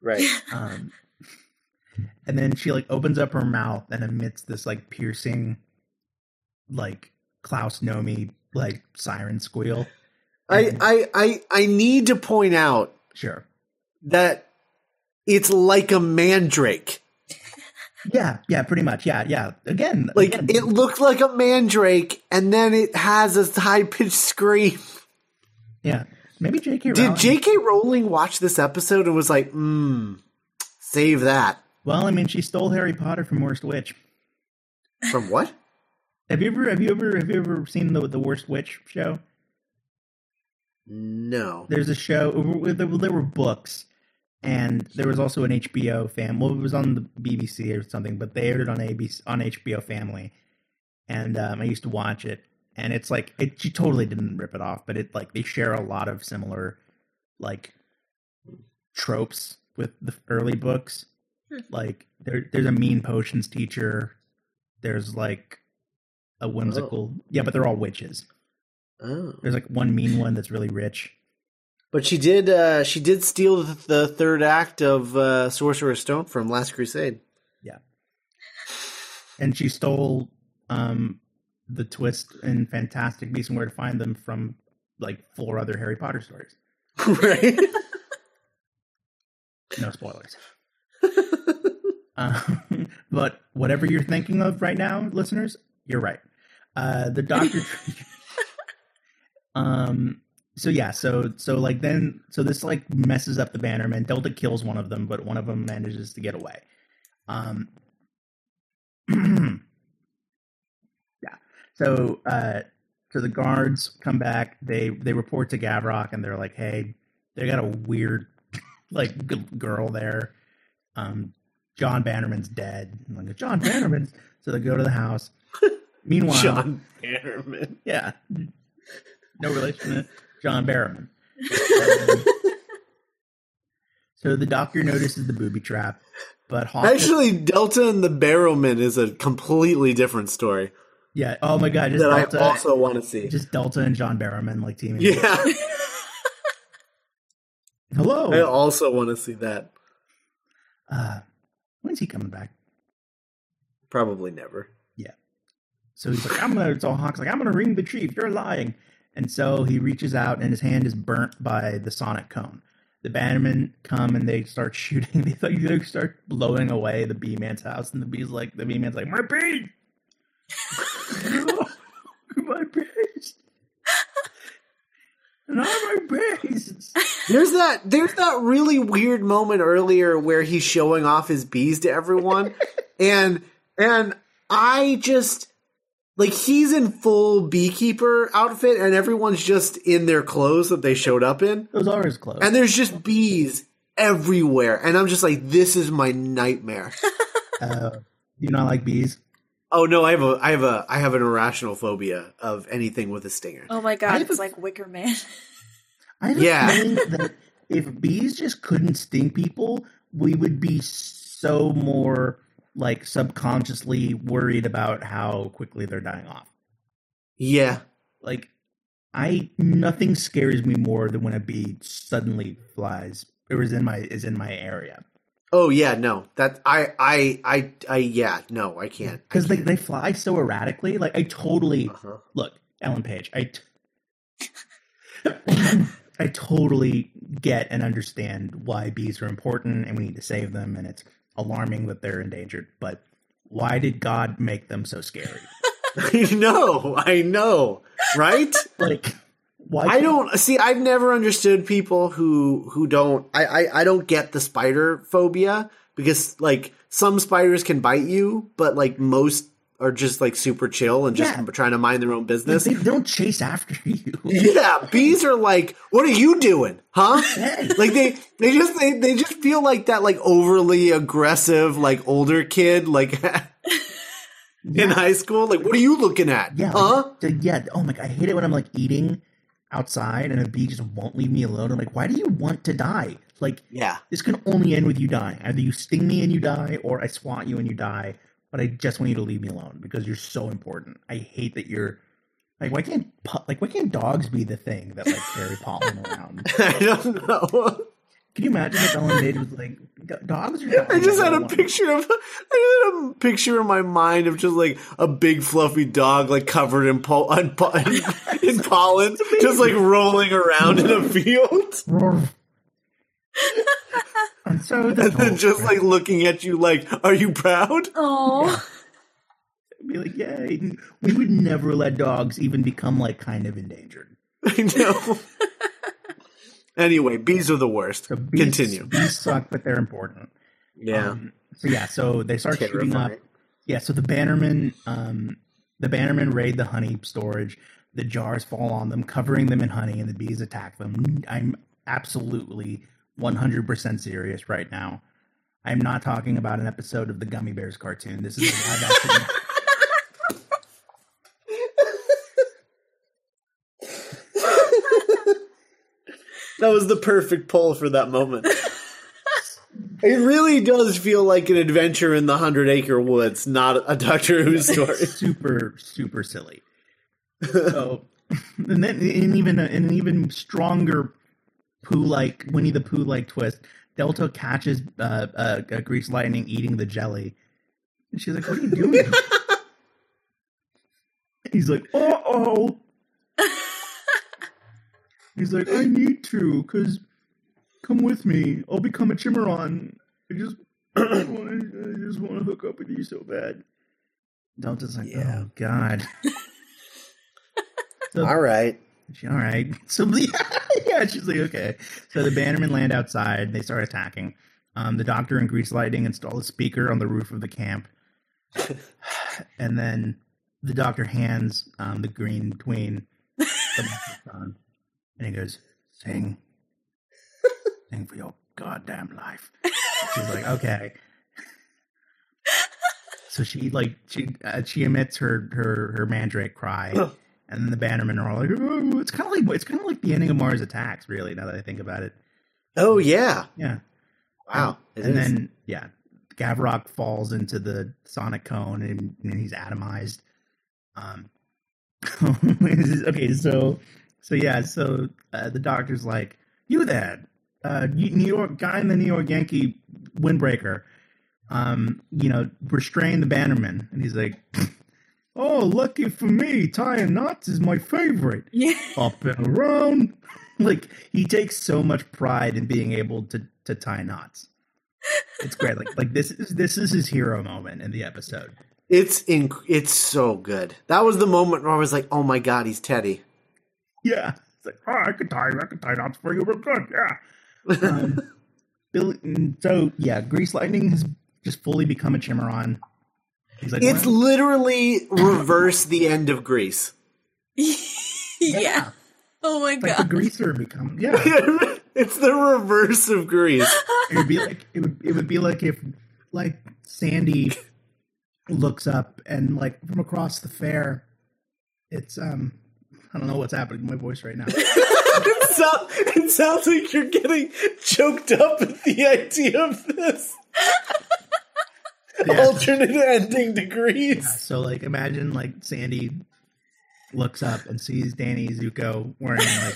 Right. Um, and then she like opens up her mouth and emits this like piercing, like Klaus Nomi like siren squeal. I, I I I need to point out Sure. that it's like a mandrake. Yeah, yeah, pretty much. Yeah, yeah. Again, Like again, it looked like a mandrake, and then it has a high pitched scream. yeah. Maybe J.K. Rowling. Did J.K. Rowling watch this episode and was like, "Hmm, save that Well, I mean, she stole Harry Potter from Worst Witch. from what?" Have you ever have you ever have you ever seen the the Worst Witch show? No. There's a show. There were, books, and there was also an HBO fam. Well, it was on the BBC or something, but they aired it on ABC on HBO Family, and um, I used to watch it. And it's like it. She totally didn't rip it off, but it like they share a lot of similar, like, tropes with the early books. Hmm. Like there, there's a mean potions teacher. There's like a whimsical, yeah, but they're all witches. Oh. There's like one mean one that's really rich. But she did. Uh, she did steal the, the third act of uh, Sorcerer's Stone from Last Crusade. Yeah, and she stole um the twist in Fantastic Beasts and Where to Find Them from like four other Harry Potter stories. right. No spoilers. Um, but whatever you're thinking of right now, listeners, you're right. Uh, the Doctor. um. So yeah. So so like then so this like messes up the Bannerman. Delta kills one of them, but one of them manages to get away. Um. yeah. So uh. So the guards come back. They they report to Gavrock, and they're like, "Hey, they got a weird like g- girl there. Um, John Bannerman's dead. I'm like John Bannerman's. so they go to the house. Meanwhile, John Bannerman. yeah, no relation to John Barrowman. Um, so the doctor notices the booby trap, but Hawkins, Actually, Delta and the Barrowman is a completely different story yeah. Oh my god, just that Delta, I also want to see. just Delta and John Barrowman like teaming. yeah, Hello. I also want to see that. Uh, when's he coming back? Probably never. So he's like, I'm gonna. So Hawk's like, I'm gonna ring the chief. You're lying. And so he reaches out, and his hand is burnt by the sonic cone. The Bannermen come and they start shooting. They like they start blowing away the Bee Man's house, and the Bee's like, the Bee Man's like, my bee. my base. Not my base. There's that there's that really weird moment earlier where he's showing off his bees to everyone and and I just like he's in full beekeeper outfit and everyone's just in their clothes that they showed up in Those are his clothes. and there's just bees everywhere and I'm just like this is my nightmare. uh, you not like bees? oh no, I have a I have a I have an irrational phobia of anything with a stinger. Oh my god, have it's a- like Wicker Man. I have a Yeah. feeling that if bees just couldn't sting people, we would be so more like subconsciously worried about how quickly they're dying off. Yeah. Like I nothing scares me more than when a bee suddenly flies or is in my is in my area. Oh yeah, no. That I I I I yeah, no, I can't. Because they, they fly so erratically. Like I totally Uh-huh. look, Ellen Page, I t- I totally get and understand why bees are important and we need to save them and it's alarming that they're endangered, but why did God make them so scary? I know, I know, right? Like why I don't see. I've never understood people who who don't. I, I I don't get the spider phobia because like some spiders can bite you, but like most are just like super chill and just Yeah. trying to mind their own business. they don't chase after you. yeah, bees are like, what are you doing, huh? Hey. Like they they just they, they just feel like that like overly aggressive like older kid like in high school. Like, what are you looking at, Yeah, huh? like, yeah. Oh my god, I hate it when I'm like eating outside and a bee just won't leave me alone. I'm like, why do you want to die? Like, Yeah. this can only end with you dying. Either you sting me and you die, or I swat you and you die. But I just want you to leave me alone because you're so important. I hate that you're like, why can't pu- like why can't dogs be the thing that like carry pollen around? I don't know. Can you imagine if Ellen Page was like, "D- dogs? I just had a don't picture of I just had a picture in my mind of just like a big fluffy dog like covered in, po- in, in pollen, just like rolling around in a field, I'm so and then just like looking at you like, "Are you proud?" Oh, be like, yay. We would never let dogs even become like kind of endangered. I know. anyway, bees are the worst. So bees, Continue. Bees suck, but they're important. Yeah. Um, so yeah, so they start shooting up. Terrifying. Yeah, so the Bannermen, um, the Bannermen raid the honey storage. The jars fall on them, covering them in honey, and the bees attack them. I'm absolutely 100% serious right now. I'm not talking about an episode of the Gummy Bears cartoon. This is a live action. That was the perfect pull for that moment. it really does feel like an adventure in the Hundred Acre Woods, not a Doctor Who story. super super silly. So, and then in even a, in an even stronger poo like Winnie the Pooh like twist, Delta catches uh, uh, uh, Grease Lightning eating the jelly, and she's like, "What are you doing?" He's like, "Uh oh." He's like, "I need to, cause come with me. I'll become a Chimeron. I just, I just want to hook up with you so bad." Delta's like, Yeah. "Oh God." So- All right. She, all right. So yeah, she's like, okay. So the Bannermen land outside. They start attacking. Um, the Doctor and Grease Lightning install a speaker on the roof of the camp, and then the Doctor hands um, the Green Queen the microphone, and he goes, "Sing, sing for your goddamn life." She's like, "Okay." So she like she uh, she emits her her her mandrake cry, and then the Bannermen are all like, "Oh, it's kind of like it's kind of like the ending of Mars Attacks." Really, now that I think about it, Oh yeah. yeah. Wow. It and then yeah, Gavrock falls into the sonic cone and, and he's atomized. Um. okay, so so yeah, so uh, the doctor's like, "You there, uh, New York guy in the New York Yankee windbreaker." Um, you know, restrain the Bannerman, and he's like, "Oh, lucky for me, tying knots is my favorite." yeah. up and around. Like he takes so much pride in being able to to tie knots. It's great. Like like this is this is his hero moment in the episode. It's in, it's so good. That was the moment where I was like, "Oh my god, he's Teddy." Yeah. It's like, oh, I could tie, I could tie knots for you real good. Yeah. Um, Billy, so yeah, Grease Lightning has just fully become a Chimaron. He's like, It's well, literally reverse the end of Grease. yeah. Oh my like the god. greaser become yeah. it's the reverse of Grease. It would be like it would it would be like if like Sandy looks up and like from across the fair, it's um I don't know what's happening to my voice right now. it, sound, it sounds like you're getting choked up at the idea of this Yeah. alternate ending to Grease. So like imagine like Sandy looks up and sees Danny Zuko wearing like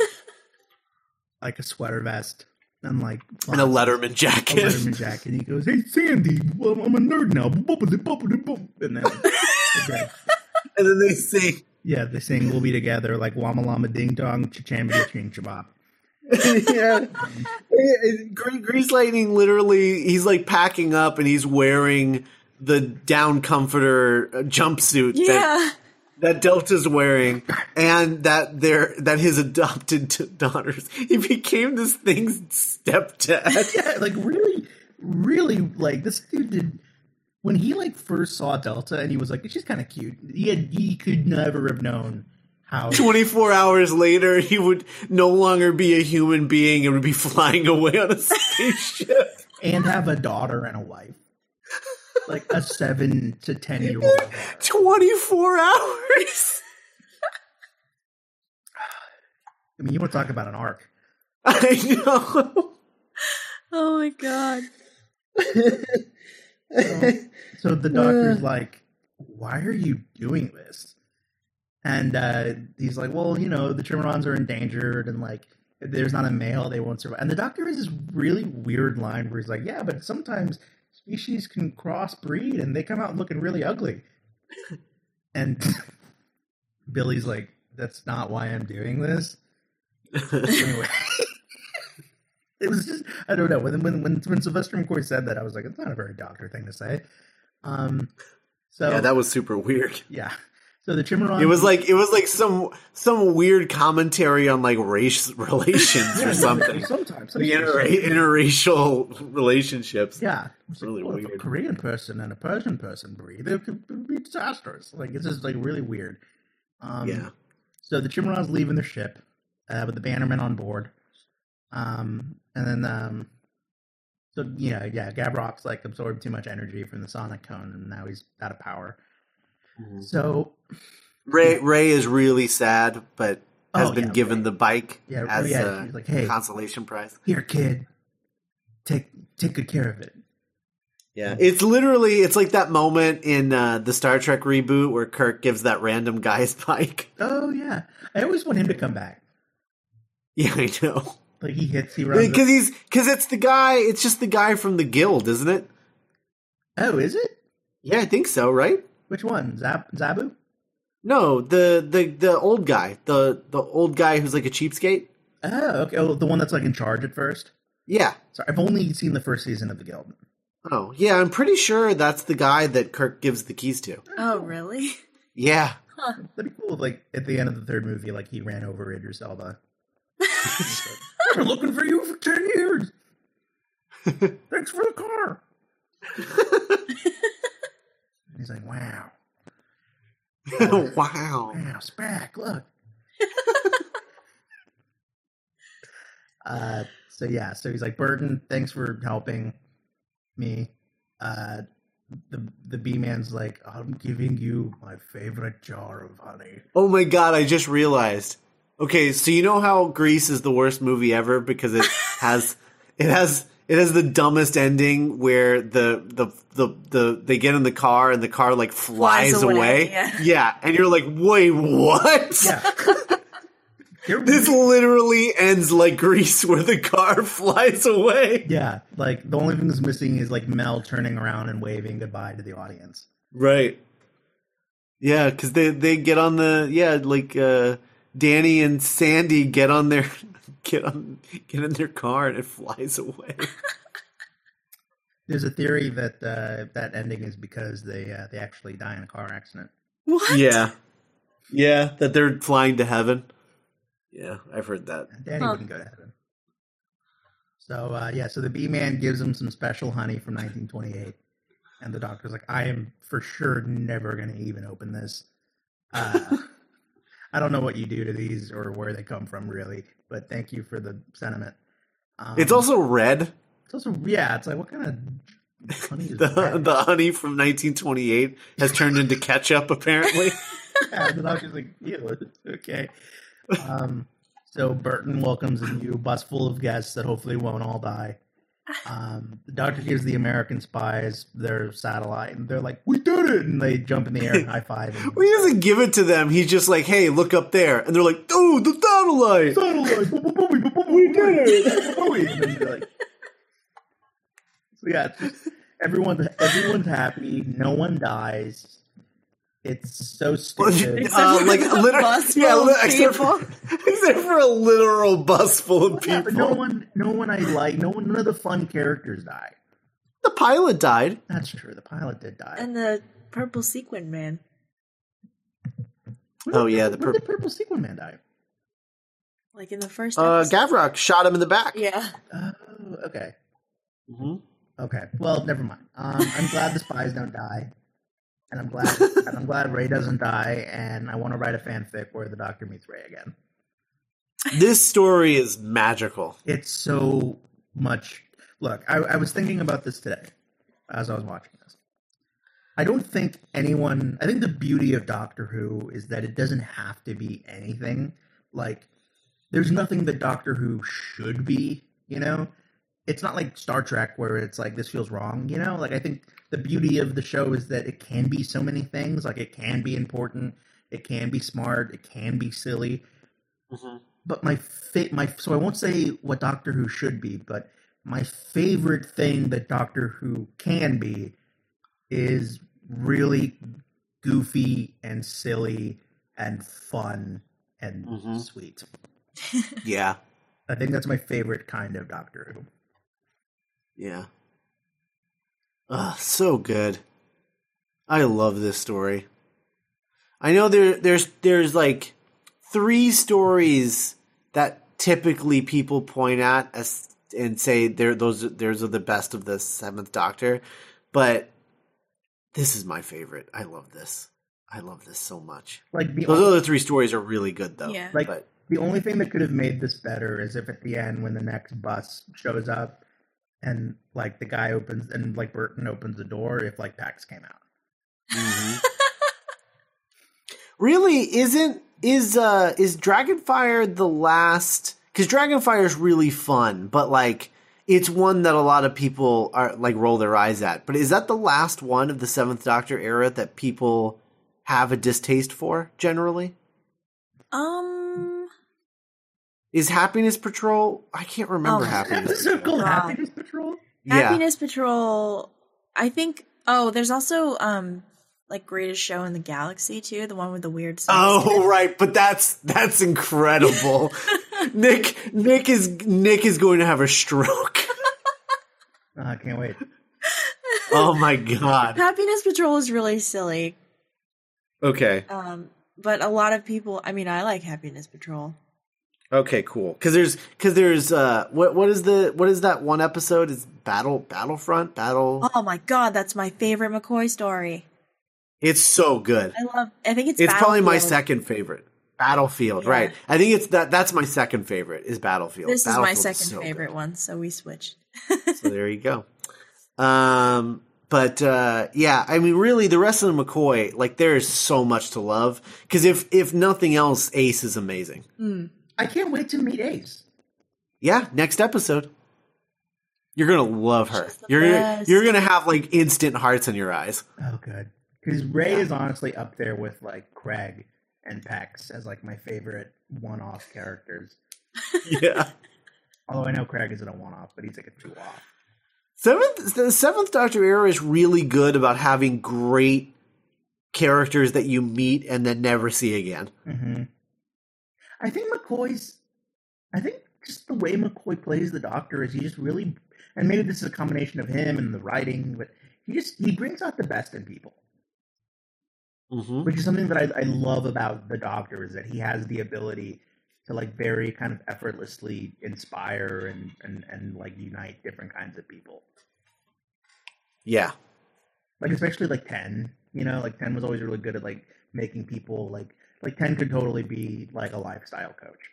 like a sweater vest and like And a Letterman jacket. a. Letterman jacket. And he goes, "Hey Sandy, well, I'm a nerd now." Bubbly, bubbly, bub. And then okay. And then they sing. yeah, they sing "We'll Be Together" like "Wama Lama Ding Dong, Chichamba Ching Chabop." yeah. Gre- Grease Lightning literally, he's like packing up and he's wearing the down comforter uh, jumpsuit that Yeah. that Delta's wearing, and that they're that his adopted t- daughters. He became this thing's stepdad. yeah, like really, really, like this dude did when he like first saw Delta and he was like, she's kind of cute. He had he could never have known how. Twenty four hours later, he would no longer be a human being and would be flying away on a spaceship. and have a daughter and a wife, like a seven to ten year old. Twenty four hours. I mean, you want to talk about an arc? I know. Oh my god. So the doctor's uh. like, "Why are you doing this?" And uh, he's like, "Well, you know, the Trimerons are endangered, and like, if there's not a male, they won't survive." And the doctor has this really weird line where he's like, "Yeah, but sometimes species can crossbreed, and they come out looking really ugly." and Billy's like, "That's not why I'm doing this." anyway. It was just I don't know when when when, when Sylvester McCoy said that I was like it's not a very doctor thing to say. Um, so Yeah, that was super weird. yeah. So the Chimeron It was like it was like some some weird commentary on like race relations Yeah, or something. Sometimes, The inter- interracial relationships. yeah, it's like, really well, if a. Korean person and a Persian person breathe, it could be disastrous. Like it's just like really weird. Um, Yeah. So the Chimerons leaving their ship uh, with the Bannerman on board. Um, and then, um, so yeah, yeah, Gabrock's like absorbed too much energy from the sonic cone, and now he's out of power. Mhm. So Ray Ray is really sad, but has Oh, been yeah, given Ray. the bike Yeah, as yeah, a like, "Hey." consolation prize. here, kid, take take good care of it. Yeah, it's literally it's like that moment in uh, the Star Trek reboot where Kirk gives that random guy his bike. Oh yeah, I always want him to come back. Yeah, I know Like he hits, he runs. because he's because it's the guy. It's just the guy from the guild, isn't it? oh, is it? Yeah, I think so. Right? Which one? Zab- Zabu? No, the the the old guy, the the old guy who's like a cheapskate. Oh, okay. Oh, the one that's like in charge at first. Yeah. Sorry, I've only seen the first season of the Guild. Oh, yeah. I'm pretty sure that's the guy that Kirk gives the keys to. Oh really? Yeah. That'd be cool. If, like at the end of the third movie, like he ran over Idris Elba. I've been looking for you for ten years. Thanks for the car. And he's like, "Wow, wow. wow, Spack, look." uh, so yeah, so he's like, "Burton, thanks for helping me." Uh, the the bee man's like, "I'm giving you my favorite jar of honey." Oh my god, I just realized. Okay, so you know how Grease is the worst movie ever because it has it has it has the dumbest ending where the the the, the they get in the car and the car like flies, Flies away. away, yeah. and you're like, "Wait, what?" Yeah. This literally ends like Grease where the car flies away. Yeah, like the only thing that's missing is like Mel turning around and waving goodbye to the audience. Right. Yeah, because they they get on the yeah like uh, Danny and Sandy get on their get on get in their car and it flies away. There's a theory that uh, that ending is because they uh, they actually die in a car accident. What? Yeah. Yeah, that they're flying to heaven. Yeah, I've heard that. Danny Huh. wouldn't go to heaven. So uh, yeah, so the bee man gives him some special honey from 1928, and the doctor's like, "I am for sure never going to even open this. I don't know what you do to these or where they come from, really, but thank you for the sentiment." Um, It's also red. it's also yeah, it's like what kind of honey is The that? the honey from 1928 has turned into ketchup apparently. yeah, the doctor's like, Ew, okay. Um, so Burton welcomes a new bus full of guests that hopefully won't all die. Um, the doctor gives the American spies their satellite, and they're like, "We did it!" And they jump in the air and high five. And, Well, he doesn't give it to them. He's just like, "Hey, look up there," and they're like, "Oh, the satellite." satellite, we did it! And then they're like, so yeah, just, everyone's everyone's happy. No one dies. It's so stupid. Except Uh, for like the liter- bus yeah, full li- of except for, except for a literal bus full of Yeah, but no one, no one I like, no one, none of the fun characters die. The pilot died. That's true. The pilot did die. And the purple sequin man. When Oh, did- yeah, the when did Purple Sequin Man die? Like in the first Uh, episode. Gavrok shot him in the back. Yeah. Oh, okay, Mhm. okay. Well, never mind. Um, I'm glad the spies don't die, and I'm glad, and I'm glad Ray doesn't die. And I want to write a fanfic where the Doctor meets Ray again. This story is magical. It's so much. Look, I, I was thinking about this today as I was watching this. I don't think anyone. I think the beauty of Doctor Who is that it doesn't have to be anything. Like, there's nothing that Doctor Who should be. You know, it's not like Star Trek where it's like this feels wrong. You know, like I think the beauty of the show is that it can be so many things. Like, it can be important. It can be smart. It can be silly but my fa- my so I won't say what Doctor Who should be, but my favorite thing that Doctor Who can be is really goofy and silly and fun and Mhm. sweet. Yeah, I think that's my favorite kind of Doctor Who. Yeah. Ugh, so good. I love this story. I know there there's there's like three stories that typically people point at as and say they're those those are the best of the seventh Doctor, but this is my favorite. I love this. I love this so much. Like the Those only, other three stories are really good though. Yeah. like but the only thing that could have made this better is if at the end when the next bus shows up and like the guy opens and like Burton opens the door if like Pax came out. Mhm. really isn't is uh is Dragonfire the last cuz Dragonfire is really fun but like it's one that a lot of people are like roll their eyes at but is that the last one of the 7th doctor era that people have a distaste for generally Um. Is happiness patrol i can't remember Oh, happiness Episode called Wow. Happiness Patrol. yeah Happiness Patrol. I think. Oh, there's also um like Greatest Show in the Galaxy too, the one with the weird. sex Oh scene. right, but that's that's incredible. Nick Nick is Nick is going to have a stroke. Oh, I can't wait. Oh my god. Happiness Patrol is really silly. Okay. Um, but a lot of people. I mean, I like Happiness Patrol. Okay, cool. Cuz there's cuz there's uh what what is the what is that one episode is Battle Battlefront Battle Oh my god, that's my favorite McCoy story. It's so good. I love. I think it's. It's probably my second favorite. Battlefield, Yeah. right. I think it's that that's my second favorite is Battlefield. This is my Battlefield second so favorite good. one, so we switched. So there you go. Um but uh yeah, I mean really the rest of the McCoy, like there is so much to love cuz if if nothing else Ace is amazing. I can't wait to meet Ace. Yeah, next episode. You're going to love her. You're gonna, best. you're going to have like instant hearts in your eyes. Oh, good. Because Ray is honestly up there with like Craig and Pax as like my favorite one-off characters. Yeah. Although I know Craig isn't a one-off, but he's like a two-off. Seventh the Seventh Doctor era is really good about having great characters that you meet and then never see again. hmm I think McCoy's. I think just the way McCoy plays the Doctor is he just really, and maybe this is a combination of him and the writing, but he just he brings out the best in people, Mm-hmm. which is something that I, I love about the Doctor is that he has the ability to like very kind of effortlessly inspire and and and like unite different kinds of people. Yeah. like especially like 10 you know like 10 was always really good at like making people like like Ken could totally be like a lifestyle coach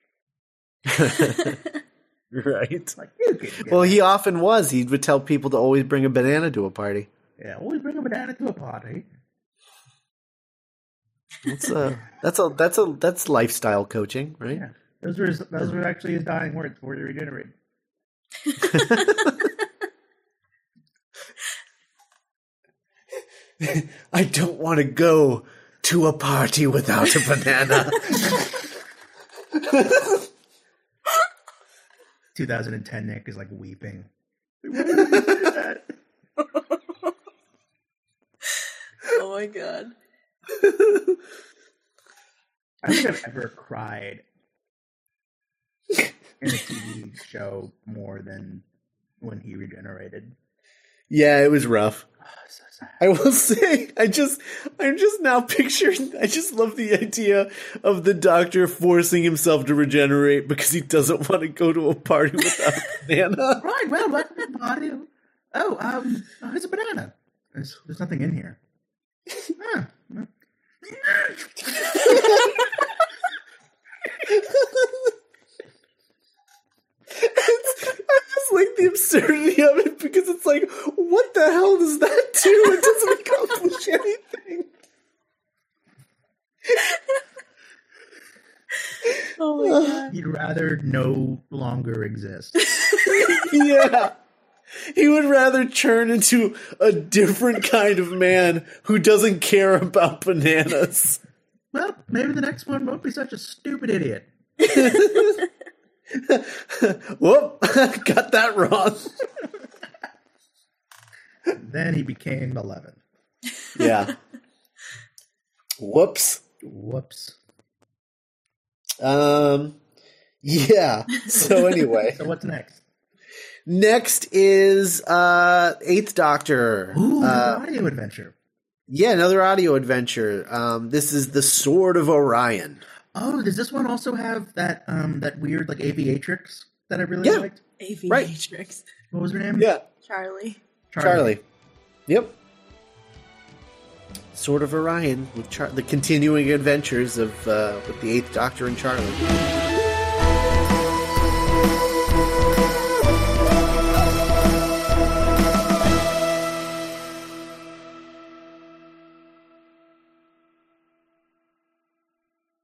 right. like you can Well, he often was. He would tell people to always bring a banana to a party. yeah always bring a banana to a party That's a that's a that's a that's lifestyle coaching, right? yeah those were his, those were actually his dying words before he regenerated I don't want to go to a party without a banana. 2010 nick is like weeping Why did that? oh my god. I think I've ever cried in a tv show more than when he regenerated yeah, it was rough. oh, so sad. I will say, I just, I'm just now picturing. I just love the idea of the doctor forcing himself to regenerate because he doesn't want to go to a party without a banana. Right, well, to the party. Oh, um, oh, here's a banana. There's, there's nothing in here. Ah, well. It's, I like the absurdity of it because it's like, what the hell does that do? It doesn't accomplish anything. Oh my god. He'd rather no longer exist. Yeah. He would rather turn into a different kind of man who doesn't care about bananas. Well, maybe the next one won't be such a stupid idiot. Whoop, got that wrong. Then he became 11. Yeah. Whoops. Whoops. Um, yeah. So anyway, So what's next? next is uh Eighth Doctor. Ooh, Uh, audio adventure. yeah, another audio adventure. Um, this is the Sword of Orion. Oh, does this one also have that um that weird like aviatrix that I really Yeah. liked? Aviatrix. What was her name? Yeah, Charlie. Charlie. Yep. Sword of Orion with Char- the continuing adventures of uh, with the Eighth Doctor and Charlie.